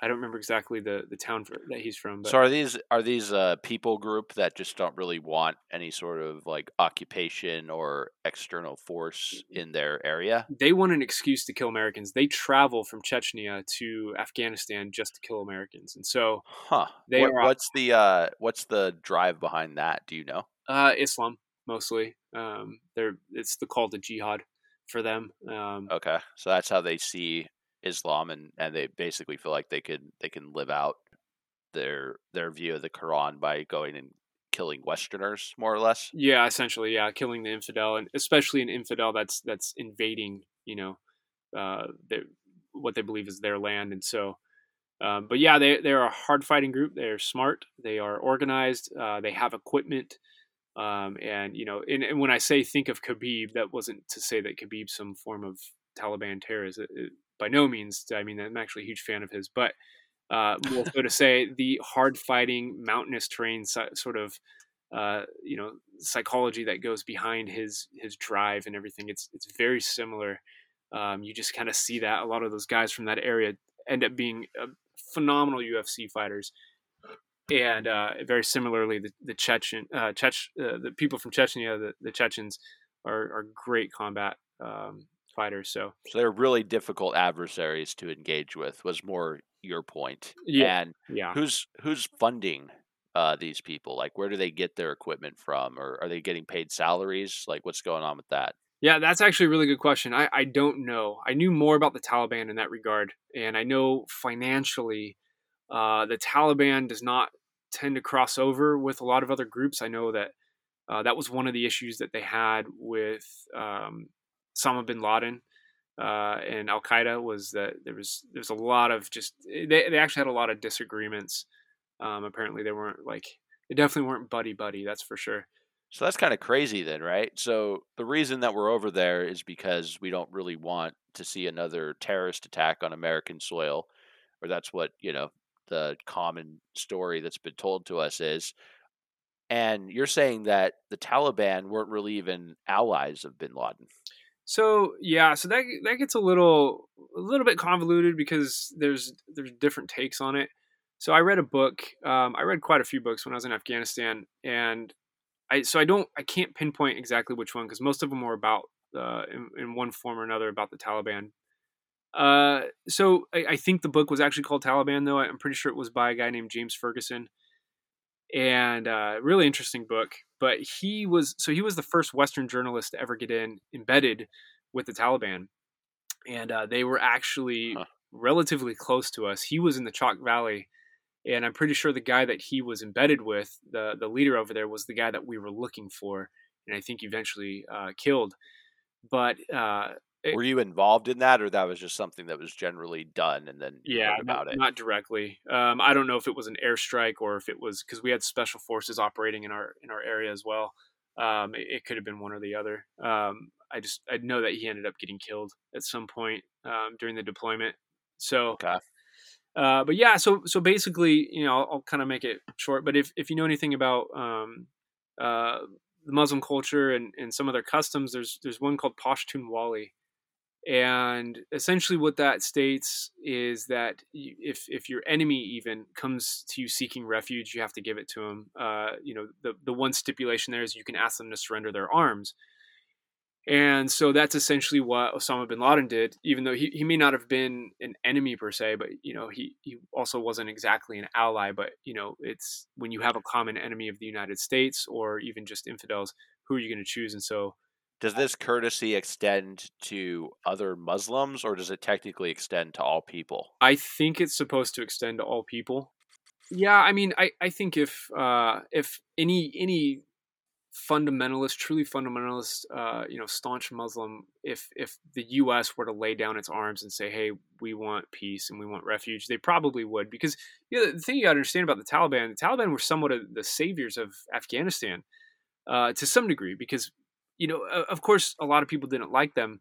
I don't remember exactly the the town for, that he's from. But. So are these are these a people group that just don't really want any sort of like occupation or external force in their area? They want an excuse to kill Americans. They travel from Chechnya to Afghanistan just to kill Americans, and so huh. They what, are, what's the uh, what's the drive behind that? Do you know? Uh, Islam mostly. Um, they're it's the call to jihad for them. Um, okay, so that's how they see Islam, and and they basically feel like they could they can live out their their view of the Quran by going and killing Westerners, more or less. Yeah, essentially, yeah, killing the infidel, and especially an infidel that's that's invading, you know, uh, their, what they believe is their land, and so. Um, but yeah, they they're a hard fighting group. They're smart. They are organized. Uh, they have equipment. Um, and you know, and, and, when I say think of Khabib, that wasn't to say that Khabib's some form of Taliban terrorist. It, it, by no means. I mean, I'm actually a huge fan of his, but uh, more so to say the hard fighting mountainous terrain sort of uh, you know psychology that goes behind his his drive and everything. It's it's very similar. Um, you just kind of see that a lot of those guys from that area end up being uh, phenomenal UFC fighters and uh, very similarly, the, the Chechen, uh, Chech, uh, the people from Chechnya, the, the Chechens, are, are great combat um, fighters. So, so they're really difficult adversaries to engage with. Was more your point? Yeah. And yeah. Who's who's funding uh, these people? Like, where do they get their equipment from, or are they getting paid salaries? Like, what's going on with that? Yeah, that's actually a really good question. I, I don't know. I knew more about the Taliban in that regard, and I know financially uh, the Taliban does not tend to cross over with a lot of other groups. I know that uh, that was one of the issues that they had with um, Osama bin Laden uh, and Al Qaeda was that there was there's a lot of just they they actually had a lot of disagreements. Um, apparently, they weren't like they definitely weren't buddy buddy. That's for sure. So that's kind of crazy then, right? So the reason that we're over there is because we don't really want to see another terrorist attack on American soil, or that's what, you know, the common story that's been told to us is. And you're saying that the Taliban weren't really even allies of bin Laden. So yeah, so that that gets a little a little bit convoluted because there's there's different takes on it. So I read a book. Um, I read quite a few books when I was in Afghanistan, and I so I don't I can't pinpoint exactly which one because most of them were about uh, in, in, one form or another about the Taliban. Uh, so I, I, think the book was actually called Taliban, though. I'm pretty sure it was by a guy named James Fergusson, and uh, really interesting book. But he was so he was the first Western journalist to ever get in embedded with the Taliban, and uh, they were actually huh. relatively close to us. He was in the Chak Valley, and I'm pretty sure the guy that he was embedded with, the the leader over there, was the guy that we were looking for, and I think eventually uh, killed. But uh, it, Were you involved in that, or that was just something that was generally done, and then yeah, about not, it? Not directly. Um, I don't know if it was an airstrike or if it was because we had special forces operating in our in our area as well. Um, it, it, could have been one or the other. Um, I just I know that he ended up getting killed at some point um, during the deployment. So, okay. uh, but yeah, so so basically, you know, I'll, I'll kind of make it short. But if if you know anything about um, uh, the Muslim culture and, and some of their customs, there's there's one called Pashtunwali and essentially what that states is that if if your enemy even comes to you seeking refuge you have to give it to them uh, you know the, the one stipulation there is you can ask them to surrender their arms. And so that's essentially what osama bin laden did even though he, he may not have been an enemy per se but you know he, he also wasn't exactly an ally. But you know it's when you have a common enemy of the united states or even just infidels who are you going to choose? And so does this courtesy extend to other Muslims or does it technically extend to all people? I think it's supposed to extend to all people. Yeah, I mean, I, I think if uh, if any any fundamentalist, truly fundamentalist, uh, you know, staunch Muslim, if if the U.S. were to lay down its arms and say, "Hey, we want peace and we want refuge," they probably would. Because you know, the thing you got to understand about the Taliban, the Taliban were somewhat of the saviors of Afghanistan uh, to some degree, because you know, of course, a lot of people didn't like them,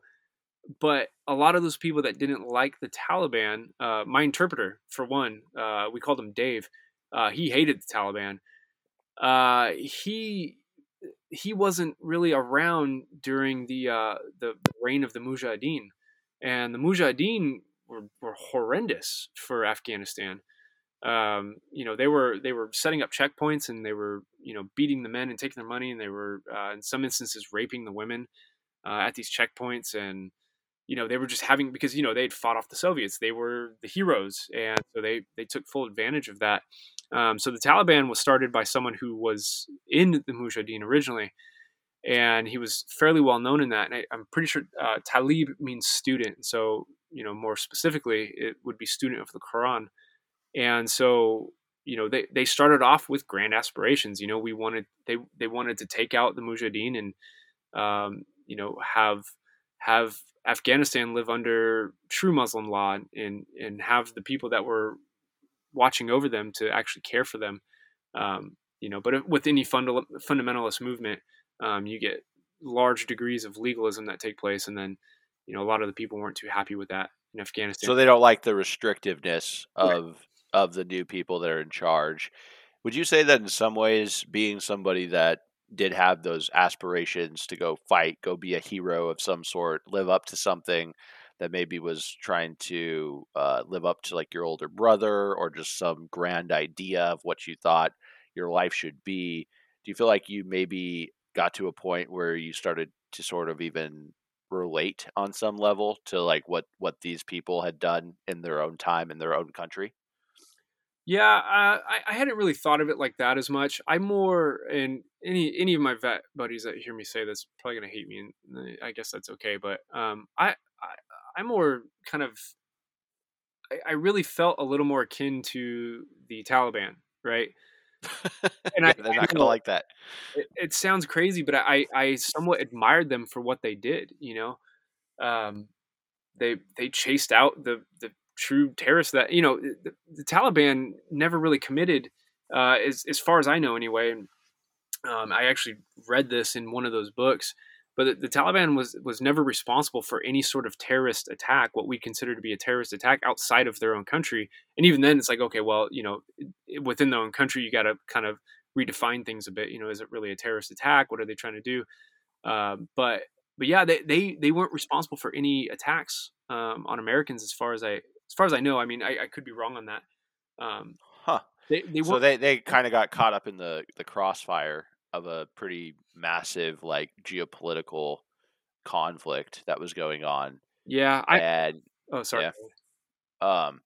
but a lot of those people that didn't like the Taliban, uh, my interpreter, for one, uh, we called him Dave. Uh, he hated the Taliban. Uh, he he wasn't really around during the uh, the reign of the Mujahideen, and the Mujahideen were, were horrendous for Afghanistan um, you know they were they were setting up checkpoints and they were you know beating the men and taking their money and they were uh, in some instances raping the women uh, at these checkpoints and you know they were just having because you know they'd fought off the Soviets they were the heroes and so they they took full advantage of that. Um, so the Taliban was started by someone who was in the Mujahideen originally and he was fairly well known in that and I, am pretty sure uh, Talib means student so you know more specifically it would be student of the Quran. And so you know they, they started off with grand aspirations you know we wanted they they wanted to take out the mujahideen and um, you know have have afghanistan live under true muslim law and and have the people that were watching over them to actually care for them um, you know but with any funda- fundamentalist movement um, you get large degrees of legalism that take place and then you know a lot of the people weren't too happy with that in afghanistan. so they don't like the restrictiveness of right of the new people that are in charge. Would you say that in some ways, being somebody that did have those aspirations to go fight, go be a hero of some sort, live up to something that maybe was trying to uh, live up to like your older brother or just some grand idea of what you thought your life should be? Do you feel like you maybe got to a point where you started to sort of even relate on some level to like what what these people had done in their own time in their own country? Yeah, uh, I, I hadn't really thought of it like that as much. I'm more, and any any of my vet buddies that hear me say this probably gonna hate me, and eh, I guess that's okay. But um, I, I I'm more kind of, I, I really felt a little more akin to the Taliban, right? And yeah, I, they're I not gonna like that. it, it sounds crazy, but I I somewhat admired them for what they did. You know, um, they they chased out the the true terrorists that you know the, the Taliban never really committed, uh, as as far as I know anyway. Um, I actually read this in one of those books. But the, the Taliban was was never responsible for any sort of terrorist attack, what we consider to be a terrorist attack outside of their own country. And even then, it's like, okay, well, you know, within their own country, you got to kind of redefine things a bit. You know, is it really a terrorist attack? What are they trying to do? Um, but but yeah, they, they they weren't responsible for any attacks um, on Americans, as far as I as far as I know. I mean, I, I could be wrong on that. Um, Huh. they they So they they kind of got caught up in the the crossfire of a pretty massive like geopolitical conflict that was going on, yeah, I. and Oh, sorry. yeah, um,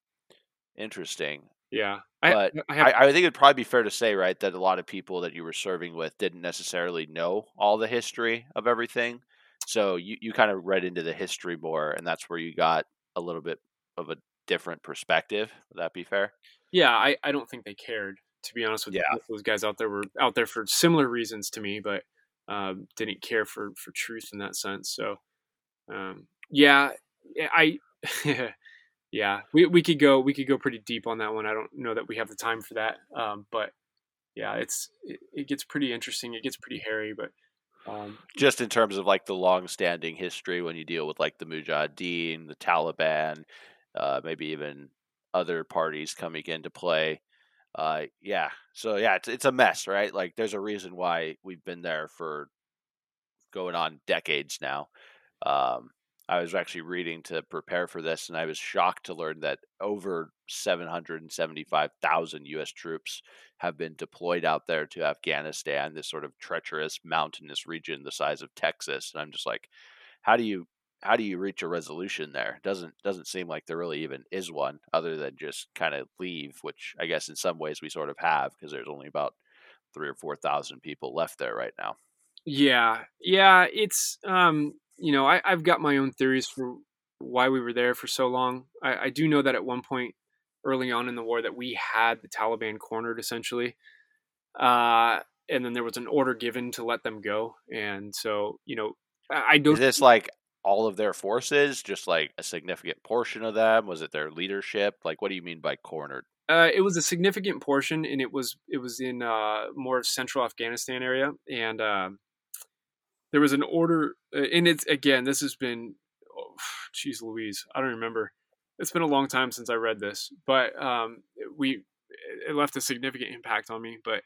interesting. Yeah, I But I have. I, I think it'd probably be fair to say, right, that a lot of people that you were serving with didn't necessarily know all the history of everything. So you, you kind of read into the history more, and that's where you got a little bit of a different perspective. Would that be fair? yeah, I, I don't think they cared. To be honest with you, Yeah. Of those guys out there were out there for similar reasons to me, but um, didn't care for for truth in that sense. So, um, yeah, yeah, I, yeah, we we could go we could go pretty deep on that one. I don't know that we have the time for that, um, but yeah, it's it, it gets pretty interesting. It gets pretty hairy, but um, Just in terms of like the long-standing history when you deal with like the Mujahideen, the Taliban, uh, maybe even other parties coming into play. Uh, yeah. So yeah, it's it's a mess, right? Like there's a reason why we've been there for going on decades now. Um, I was actually reading to prepare for this, and I was shocked to learn that over 775,000 U.S. troops have been deployed out there to Afghanistan, this sort of treacherous mountainous region the size of Texas. And I'm just like, how do you how do you reach a resolution there? Doesn't doesn't seem like there really even is one, other than just kind of leave, which I guess in some ways we sort of have because there's only about three or four thousand people left there right now. yeah, yeah, it's um, you know, I, I've got my own theories for why we were there for so long. I, I do know that at one point early on in the war that we had the Taliban cornered essentially, uh, and then there was an order given to let them go, and so you know, I, don't. this like all of their forces, just like a significant portion of them? Was it their leadership? Like, what do you mean by cornered? Uh, it was a significant portion, and it was it was in uh, more central Afghanistan area, and uh, there was an order. uh, And it's again, this has been, oh, jeez, Louise, I don't remember. It's been a long time since I read this, but um, we it left a significant impact on me. But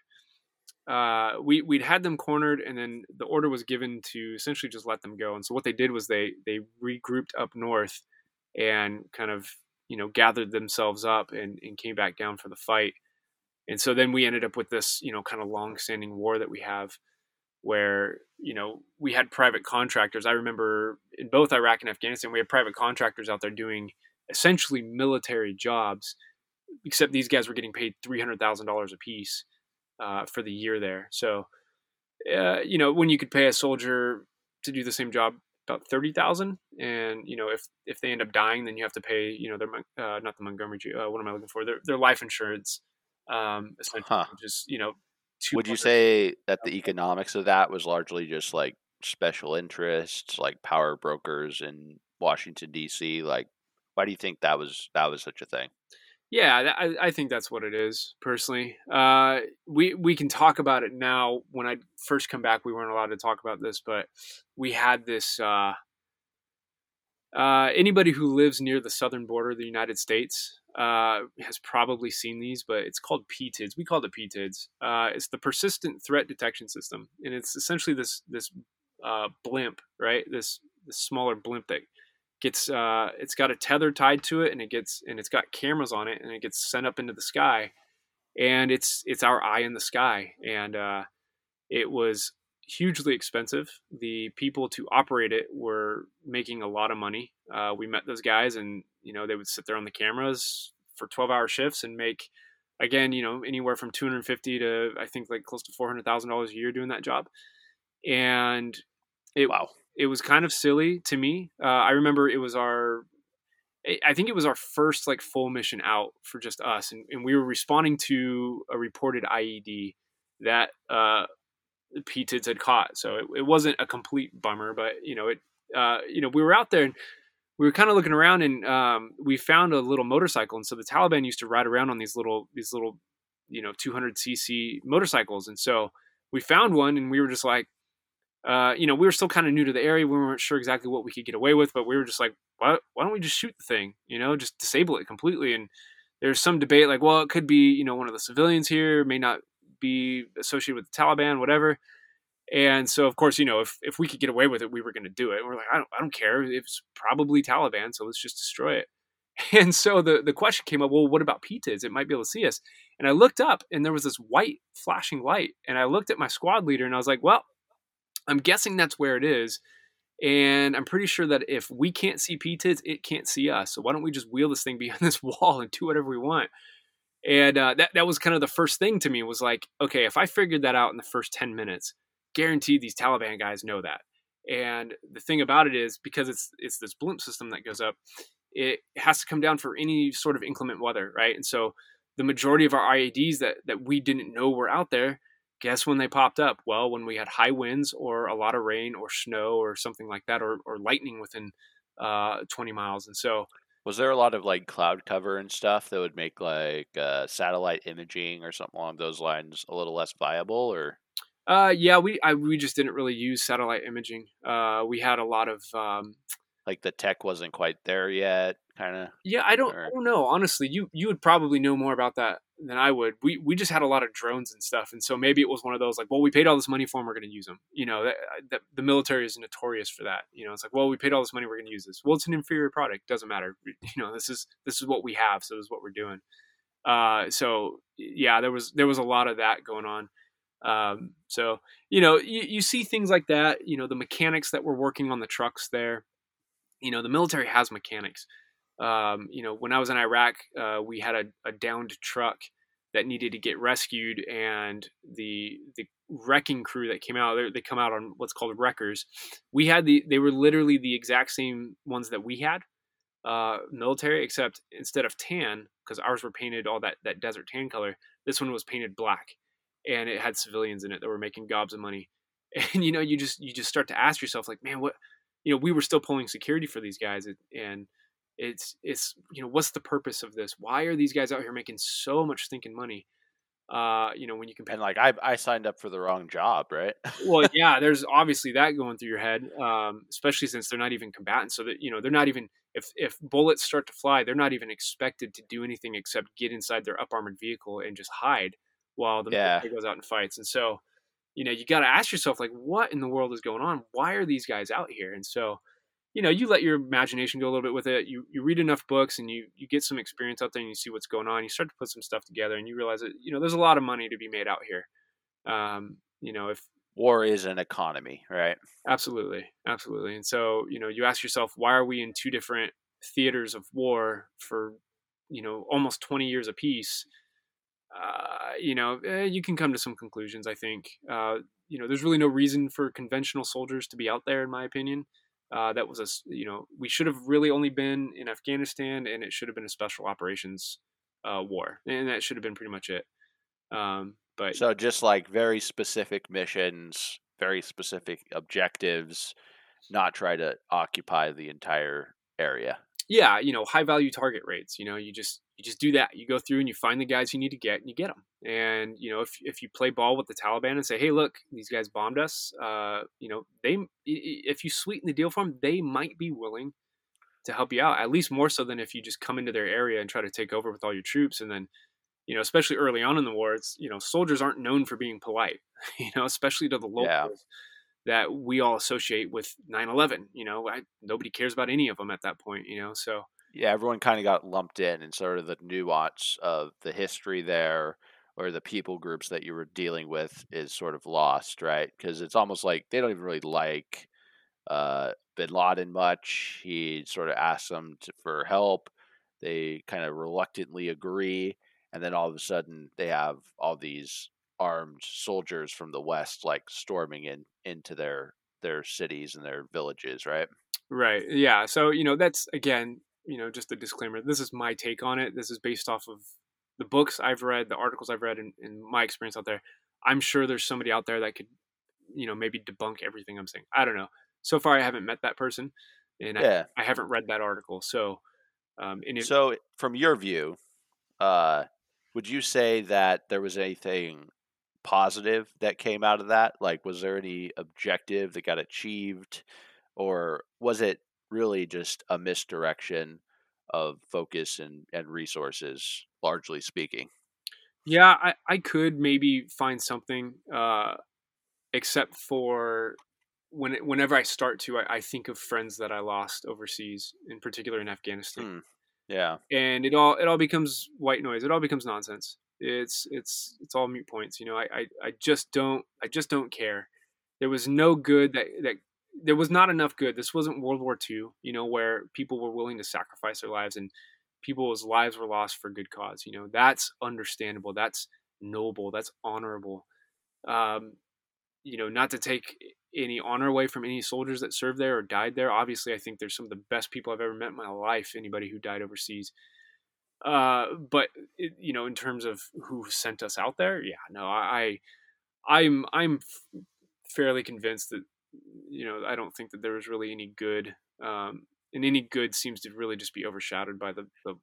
uh, we we'd had them cornered, and then the order was given to essentially just let them go. And so what they did was they they regrouped up north and kind of you know gathered themselves up and, and came back down for the fight. And so then we ended up with this you know kind of long standing war that we have where you know we had private contractors. I remember in both Iraq and Afghanistan, we had private contractors out there doing essentially military jobs, except these guys were getting paid three hundred thousand dollars a piece uh, for the year there. So, uh, you know, when you could pay a soldier to do the same job about thirty thousand, and you know, if if they end up dying, then you have to pay, you know, their uh, not the Montgomery, uh, what am I looking for? Their their life insurance, um, essentially, Huh. just you know. Would you say that the economics of that was largely just like special interests, like power brokers in Washington D.C.? Like, why do you think that was that was such a thing? Yeah, I, I think that's what it is. Personally, uh, we we can talk about it now. When I first come back, we weren't allowed to talk about this, but we had this. Uh, uh, anybody who lives near the southern border of the United States uh, has probably seen these, but it's called PTIDS. We call it PTIDS. Uh, it's the Persistent Threat Detection System, and it's essentially this this uh, blimp, right? This this smaller blimp that gets uh, it's got a tether tied to it, and it gets and it's got cameras on it, and it gets sent up into the sky, and it's it's our eye in the sky, and uh, it was hugely expensive. The people to operate it were making a lot of money. Uh, we met those guys, and you know they would sit there on the cameras for twelve hour shifts and make again you know anywhere from two hundred fifty to I think like close to four hundred thousand dollars a year doing that job, and it Wow. It was kind of silly to me. Uh, I remember it was our I think it was our first like full mission out for just us, and, and we were responding to a reported IED that uh, PTIDS had caught. So it, it wasn't a complete bummer, but you know, it uh, you know, we were out there and we were kind of looking around and um, we found a little motorcycle. And so the Taliban used to ride around on these little these little you know 200 cc motorcycles, and so we found one and we were just like. Uh, you know, we were still kind of new to the area. We weren't sure exactly what we could get away with, but we were just like, why, why don't we just shoot the thing? You know, just disable it completely. And there's some debate like, well, it could be, you know, one of the civilians here, may not be associated with the Taliban, whatever. And so, of course, you know, if, if we could get away with it, we were going to do it. And we're like, I don't, I don't care. It's probably Taliban, so let's just destroy it. And so the, the question came up, well, what about PTIDs? It might be able to see us. And I looked up and there was this white flashing light. And I looked at my squad leader and I was like, well, I'm guessing that's where it is. And I'm pretty sure that if we can't see PTIDs, it can't see us. So why don't we just wheel this thing behind this wall and do whatever we want? And uh, that, that was kind of the first thing to me was like, okay, if I figured that out in the first 10 minutes, guaranteed these Taliban guys know that. And the thing about it is because it's it's this blimp system that goes up, it has to come down for any sort of inclement weather, right? And so the majority of our IEDs that that we didn't know were out there, guess when they popped up? Well, when we had high winds or a lot of rain or snow or something like that, or or lightning within uh, 20 miles. And so was there a lot of like cloud cover and stuff that would make like uh, satellite imaging or something along those lines a little less viable or uh, yeah, we I, we just didn't really use satellite imaging. Uh, we had a lot of um, like the tech wasn't quite there yet, kind of. Yeah, I don't, or... I don't know. Honestly, you you would probably know more about that than I would. We we just had a lot of drones and stuff, and so maybe it was one of those like, well, we paid all this money for them, we're going to use them. You know, that, the military is notorious for that. You know, it's like, well, we paid all this money, we're going to use this. Well, it's an inferior product, doesn't matter. You know, this is this is what we have, so this is what we're doing. Uh, so yeah, there was there was a lot of that going on. Um, so you know, you, you see things like that. You know, the mechanics that were working on the trucks there. You know, the military has mechanics. Um, you know, when I was in Iraq, uh, we had a, a downed truck that needed to get rescued, and the the wrecking crew that came out, they come out on what's called wreckers. We had the they were literally the exact same ones that we had, uh, military, except instead of tan, because ours were painted all that that desert tan color, this one was painted black and it had civilians in it that were making gobs of money. And you know, you just you just start to ask yourself, like, man, what? You know, we were still pulling security for these guys, and it's it's you know, what's the purpose of this? Why are these guys out here making so much stinking money? Uh, you know, when you compare, and like I I signed up for the wrong job, right? well, yeah, there's obviously that going through your head, um, especially since they're not even combatants. So that you know, they're not even if if bullets start to fly, they're not even expected to do anything except get inside their up armored vehicle and just hide while the yeah. goes out and fights. And so, you know, you got to ask yourself, like, what in the world is going on? Why are these guys out here? And so, you know, you let your imagination go a little bit with it. You you read enough books and you you get some experience out there and you see what's going on. You start to put some stuff together and you realize that you know there's a lot of money to be made out here. Um, you know, if war is an economy, right? Absolutely, absolutely. And so you know, you ask yourself, why are we in two different theaters of war for you know almost 20 years apiece? uh, you know, eh, you can come to some conclusions. I think, uh, you know, there's really no reason for conventional soldiers to be out there, in my opinion. Uh, that was a, you know, we should have really only been in Afghanistan, and it should have been a special operations uh, war, and that should have been pretty much it. Um, but so, just like very specific missions, very specific objectives, not try to occupy the entire area yeah, you know, high value target rates. You know, you just you just do that. You go through and you find the guys you need to get, and you get them. And you know, if if you play ball with the Taliban and say, "Hey, look, these guys bombed us," uh, you know, they if you sweeten the deal for them, they might be willing to help you out. At least more so than if you just come into their area and try to take over with all your troops, and then you know, especially early on in the war, it's you know, soldiers aren't known for being polite. You know, especially to the locals. Yeah that we all associate with 9-11 you know I, nobody cares about any of them at that point you know so yeah everyone kind of got lumped in and sort of the nuance of the history there or the people groups that you were dealing with is sort of lost right? Because it's almost like they don't even really like uh, bin laden much. He sort of asks them to, for help. They kind of reluctantly agree and then all of a sudden they have all these armed soldiers from the west like storming in into their their cities and their villages right right yeah so you know that's again you know, just a disclaimer. This is my take on it. This is based off of the books I've read, the articles I've read, and, and my experience out there. I'm sure there's somebody out there that could, you know, maybe debunk everything I'm saying. I don't know. So far, I haven't met that person, and Yeah. I, I haven't read that article. So, um, it, So, from your view, uh, would you say that there was anything positive that came out of that? Like, was there any objective that got achieved, or was it really just a misdirection of focus and, and resources, largely speaking? yeah, I, I could maybe find something, uh, except for when it, whenever I start to, I, I think of friends that I lost overseas, in particular in Afghanistan. Hmm. Yeah. and it all it all becomes white noise. It all becomes nonsense. It's it's it's all mute points. You know, I I, I just don't I just don't care. There was no good that that there was not enough good. This wasn't World War II. You know, where people were willing to sacrifice their lives and people's lives were lost for good cause. You know, that's understandable. That's noble. That's honorable. Um, you know, not to take any honor away from any soldiers that served there or died there. Obviously, I think there's some of the best people I've ever met in my life. Anybody who died overseas. Uh, but it, you know, in terms of who sent us out there, yeah, no, I, I'm, I'm fairly convinced that you know, I don't think that there was really any good. Um, and any good seems to really just be overshadowed by the, the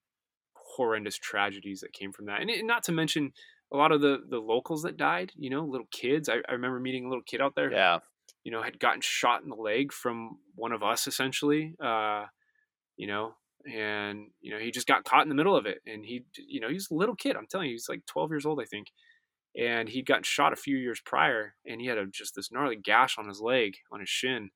horrendous tragedies that came from that. And, it, not to mention a lot of the the locals that died. You know, little kids. I, I remember meeting a little kid out there. Yeah. You know, had gotten shot in the leg from one of us essentially. Uh, you know, and you know he just got caught in the middle of it, and he, you know, he's a little kid. I'm telling you, he's like 12 years old, I think. And he'd gotten shot a few years prior, and he had a, just this gnarly gash on his leg, on his shin.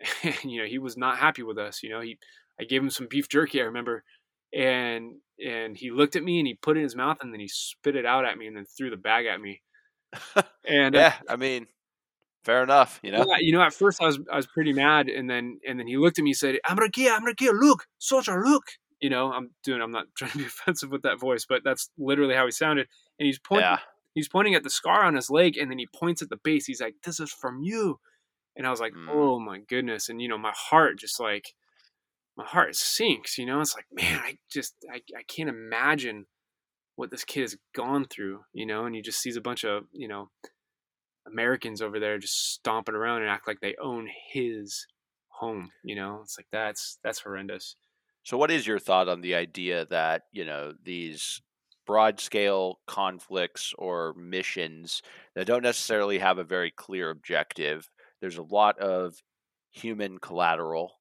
And you know, he was not happy with us. You know, he, I gave him some beef jerky. I remember, and and he looked at me and he put it in his mouth and then he spit it out at me and then threw the bag at me. And uh, yeah. I mean, fair enough. You know. yeah, you know, at first I was I was pretty mad, and then and then he looked at me and said, "Amrakia, Amrakia, look, soldier, look." You know, I'm doing. I'm not trying to be offensive with that voice, but that's literally how he sounded. And he's pointing. Yeah. He's pointing at the scar on his leg, and then he points at the base. He's like, "This is from you," and I was like, Mm. "Oh my goodness!" And you know, my heart just like, my heart sinks. You know, it's like, man, I just, I, I can't imagine what this kid has gone through. You know, and he just sees a bunch of, you know, Americans over there just stomping around and act like they own his home. You know, it's like that's that's horrendous. So, what is your thought on the idea that you know these broad scale conflicts or missions that don't necessarily have a very clear objective? There's a lot of human collateral,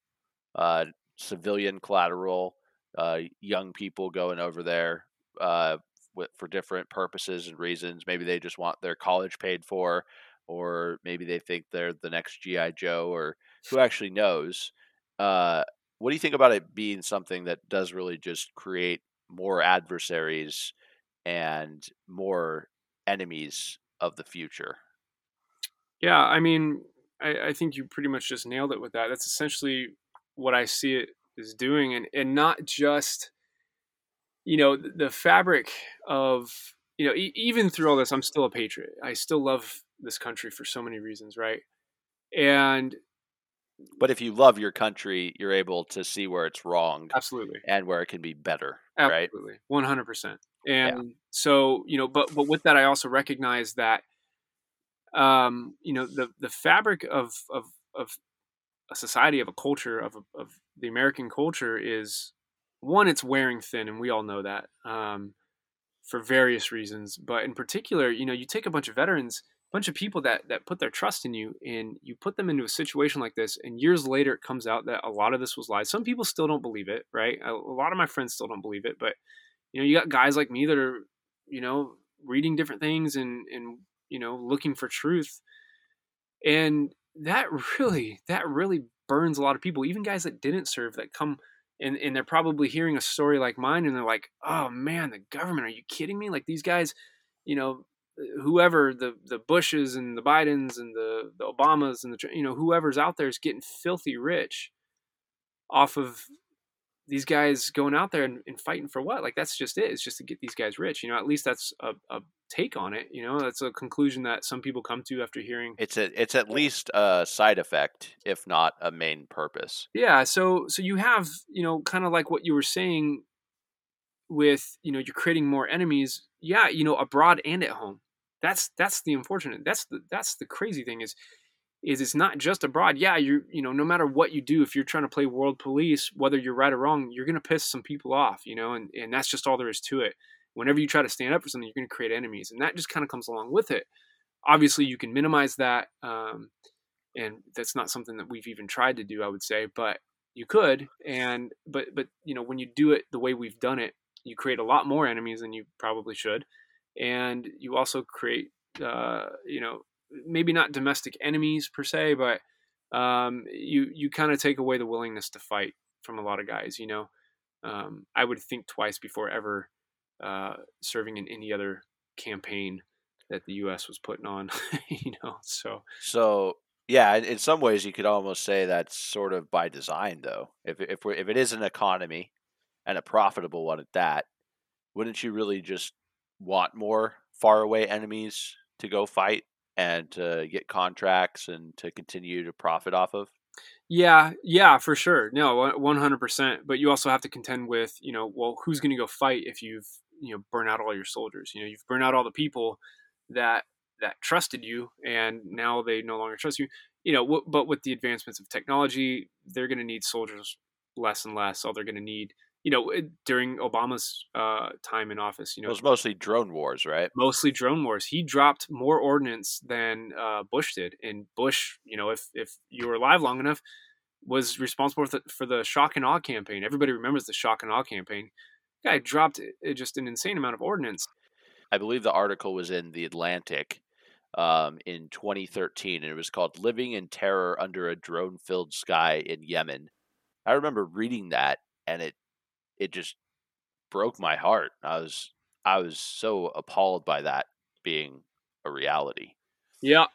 uh, civilian collateral, uh, young people going over there uh, for different purposes and reasons. Maybe they just want their college paid for, or maybe they think they're the next GI Joe, or who actually knows. Uh, what do you think about it being something that does really just create more adversaries and more enemies of the future? Yeah, I mean, I, I think you pretty much just nailed it with that. That's essentially what I see it is doing, and and not just, you know, the, fabric of you know, e- even through all this, I'm still a patriot. I still love this country for so many reasons, right? And But if you love your country, you're able to see where it's wrong absolutely, and where it can be better, right? absolutely, hundred percent. And so, you know, but but with that, I also recognize that, um, you know, the the fabric of of of a society, of a culture, of of the American culture is one, it's wearing thin, and we all know that um, for various reasons. But in particular, you know, you take a bunch of veterans, a bunch of people that that put their trust in you, and you put them into a situation like this, and years later, it comes out that a lot of this was lies. Some people still don't believe it, right? A, a lot of my friends still don't believe it, but you know, you got guys like me that are, you know, reading different things and and you know, looking for truth, and that really that really burns a lot of people even guys that didn't serve that come and, and they're probably hearing a story like mine and they're like oh man the government are you kidding me like these guys you know uh, whoever the the bushes and the bidens and the the obamas and the you know whoever's out there is getting filthy rich off of these guys going out there and, and, fighting for what? Like that's just it. It's just to get these guys rich. You know, at least that's a, a, take on it. You know, that's a conclusion that some people come to after hearing. It's a it's at least a side effect, if not a main purpose. Yeah. So so you have you know kind of like what you were saying with you know you're creating more enemies. Yeah, you know, abroad and at home. That's that's the unfortunate. That's the that's the crazy thing is is it's not just abroad. Yeah, you're you know no matter what you do, if you're trying to play world police, whether you're right or wrong, you're gonna piss some people off, you know, and and that's just all there is to it. Whenever you try to stand up for something, you're gonna create enemies, and that just kind of comes along with it. Obviously, you can minimize that, um, and that's not something that we've even tried to do. I would say, but you could, and but but you know when you do it the way we've done it, you create a lot more enemies than you probably should, and you also create uh, you know maybe not domestic enemies per se, but um, you you kind of take away the willingness to fight from a lot of guys. You know, um, I would think twice before ever uh, serving in any other campaign that the U.S. was putting on. you know, so so yeah, in some ways you could almost say that's sort of by design, though. If if we if it is an economy and a profitable one at that, wouldn't you really just want more faraway enemies to go fight and to get contracts and to continue to profit off of? Yeah, yeah, for sure. No, one hundred percent. But you also have to contend with, you know, well, who's going to go fight if you've, you know, burn out all your soldiers? You know, you've burned out all the people that that trusted you, and now they no longer trust you. You know, w- but with the advancements of technology, they're going to need soldiers less and less. All they're going to need you know, during Obama's uh, time in office, you know, it was mostly drone wars, right? Mostly drone wars. He dropped more ordnance than uh, Bush did, and Bush, you know, if if you were alive long enough, was responsible for the, for the shock and awe campaign. Everybody remembers the shock and awe campaign. Guy dropped just an insane amount of ordnance. I believe the article was in the Atlantic um, in 2013, and it was called "Living in Terror Under a Drone-Filled Sky in Yemen." I remember reading that, and it it just broke my heart. I was I was so appalled by that being a reality. Yeah,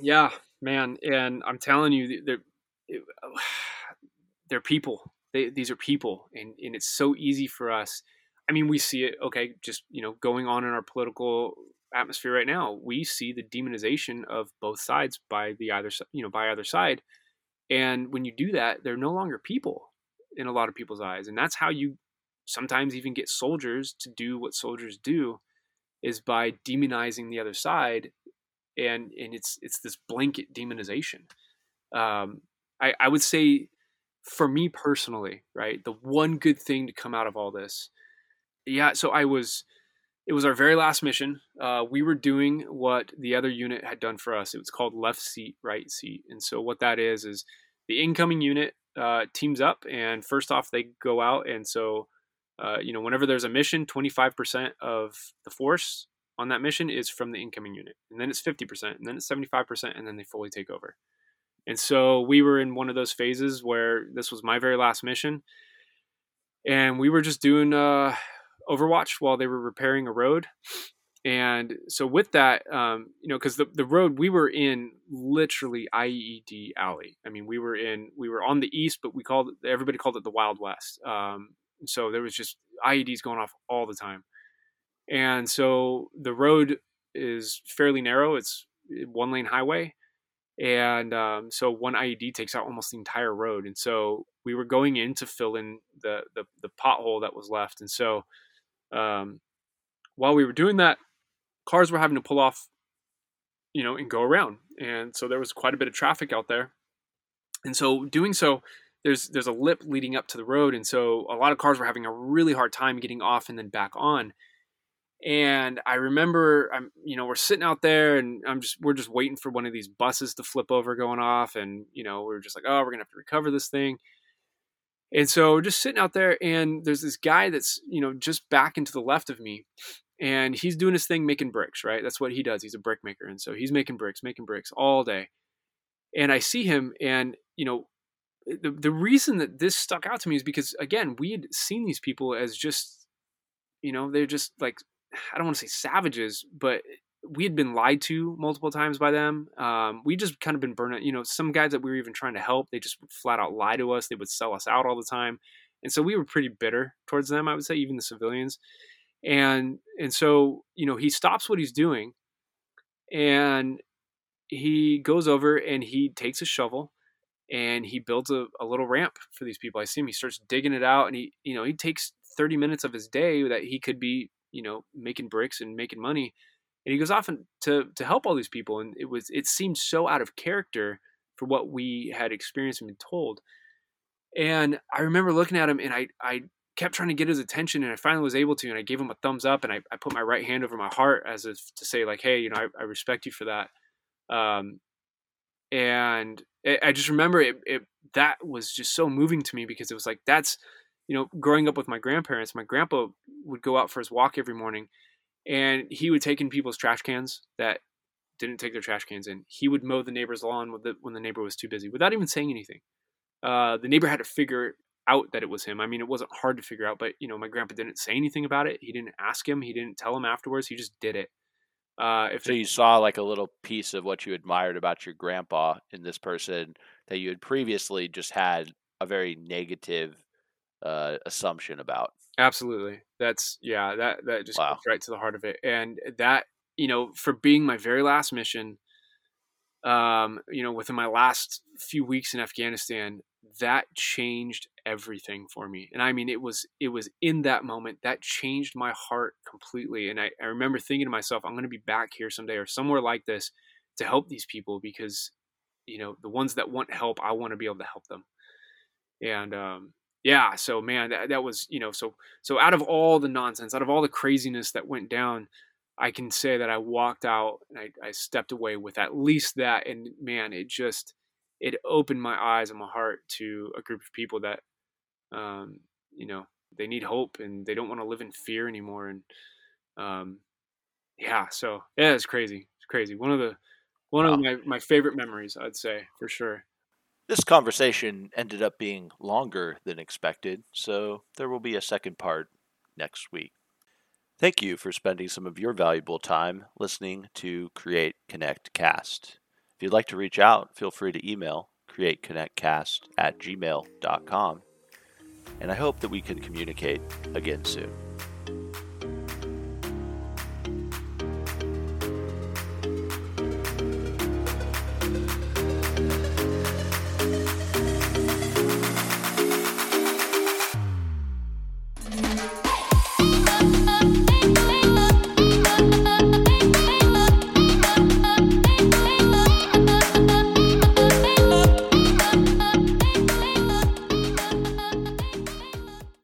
yeah, man, and I'm telling you, they're they're people. They, these are people, and and it's so easy for us. I mean, we see it. Okay, just you know, going on in our political atmosphere right now, we see the demonization of both sides by the either you know by either side, and when you do that, they're no longer people in a lot of people's eyes. And that's how you sometimes even get soldiers to do what soldiers do is by demonizing the other side and and it's it's this blanket demonization um, I, I would say for me personally right the one good thing to come out of all this yeah so i was it was our very last mission uh, we were doing what the other unit had done for us it was called left seat right seat and so what that is is the incoming unit uh, teams up, and first off, they go out, and so uh, you know, whenever there's a mission, 25% of the force on that mission is from the incoming unit, and then it's 50%, and then it's 75%, and then they fully take over. And so we were in one of those phases where this was my very last mission, and we were just doing uh, Overwatch while they were repairing a road, and so with that um, you know because the, the road we were in literally ied alley. I mean we were in we were on the east but we called it everybody called it the wild west. Um, so there was just ieds going off all the time. And so the road is fairly narrow. It's one lane highway and um, so one ied takes out almost the entire road and so we were going in to fill in the the, the pothole that was left and so um, while we were doing that cars were having to pull off, you know, and go around. And so there was quite a bit of traffic out there. And so doing so, there's there's a lip leading up to the road, and so a lot of cars were having a really hard time getting off and then back on. And I remember, I'm you know we're sitting out there, and I'm just we're just waiting for one of these buses to flip over going off, and you know we're just like, oh, we're gonna have to recover this thing. And so we're just sitting out there, and there's this guy that's you know just back into the left of me, and he's doing his thing making bricks, right? That's what he does. He's a brick maker. And so he's making bricks, making bricks all day. And I see him and, you know, eh, the, the reason that this stuck out to me is because again, we had seen these people as just, you know, they're just like, I don't want to say savages, but we had been lied to multiple times by them. Um, we just kind of been burned. You know, some guys that we were even trying to help, they just flat out lie to us. They would sell us out all the time. and so we were pretty bitter towards them. I would say even the civilians, and and so you know he stops what he's doing, and he goes over and he takes a shovel and he builds a, a little ramp for these people. I see him. He starts digging it out, and he you know he takes 30 minutes of his day that he could be you know making bricks and making money and he goes off and to to help all these people and it was it seemed so out of character for what we had experienced and been told and i remember looking at him and i i kept trying to get his attention and i finally was able to and i gave him a thumbs up and i, I put my right hand over my heart as if to say like hey you know i, I respect you for that. Um, and it, i just remember it, it that was just so moving to me because it was like that's you know growing up with my grandparents my grandpa would go out for his walk every morning and he would take in people's trash cans that didn't take their trash cans in. He would mow the neighbor's lawn the, when the neighbor was too busy without even saying anything. Uh, the neighbor had to figure out that it was him. I mean, it wasn't hard to figure out, but you know, my grandpa didn't say anything about it. He didn't ask him. He didn't tell him afterwards. He just did it. Uh, if so, you saw like a little piece of what you admired about your grandpa in this person that you had previously just had a very negative uh, assumption about. Absolutely. That's yeah, that that just wow. right to the heart of it. And that, you know, for being my very last mission, um, you know, within my last few weeks in Afghanistan, that changed everything for me. And I mean it was it was in that moment that changed my heart completely. And I, I remember thinking to myself, I'm gonna be back here someday or somewhere like this to help these people because, you know, the ones that want help, I want to be able to help them. And um yeah so man that, that was you know so so out of all the nonsense out of all the craziness that went down i can say that i walked out and I, I stepped away with at least that and man it just it opened my eyes and my heart to a group of people that um you know they need hope and they don't want to live in fear anymore and um yeah so yeah it's crazy it's crazy one of the one wow. of my, my favorite memories i'd say for sure this conversation ended up being longer than expected, so there will be a second part next week. Thank you for spending some of your valuable time listening to Create Connect Cast. If you'd like to reach out, feel free to email createconnectcast at gmail.com, and I hope that we can communicate again soon.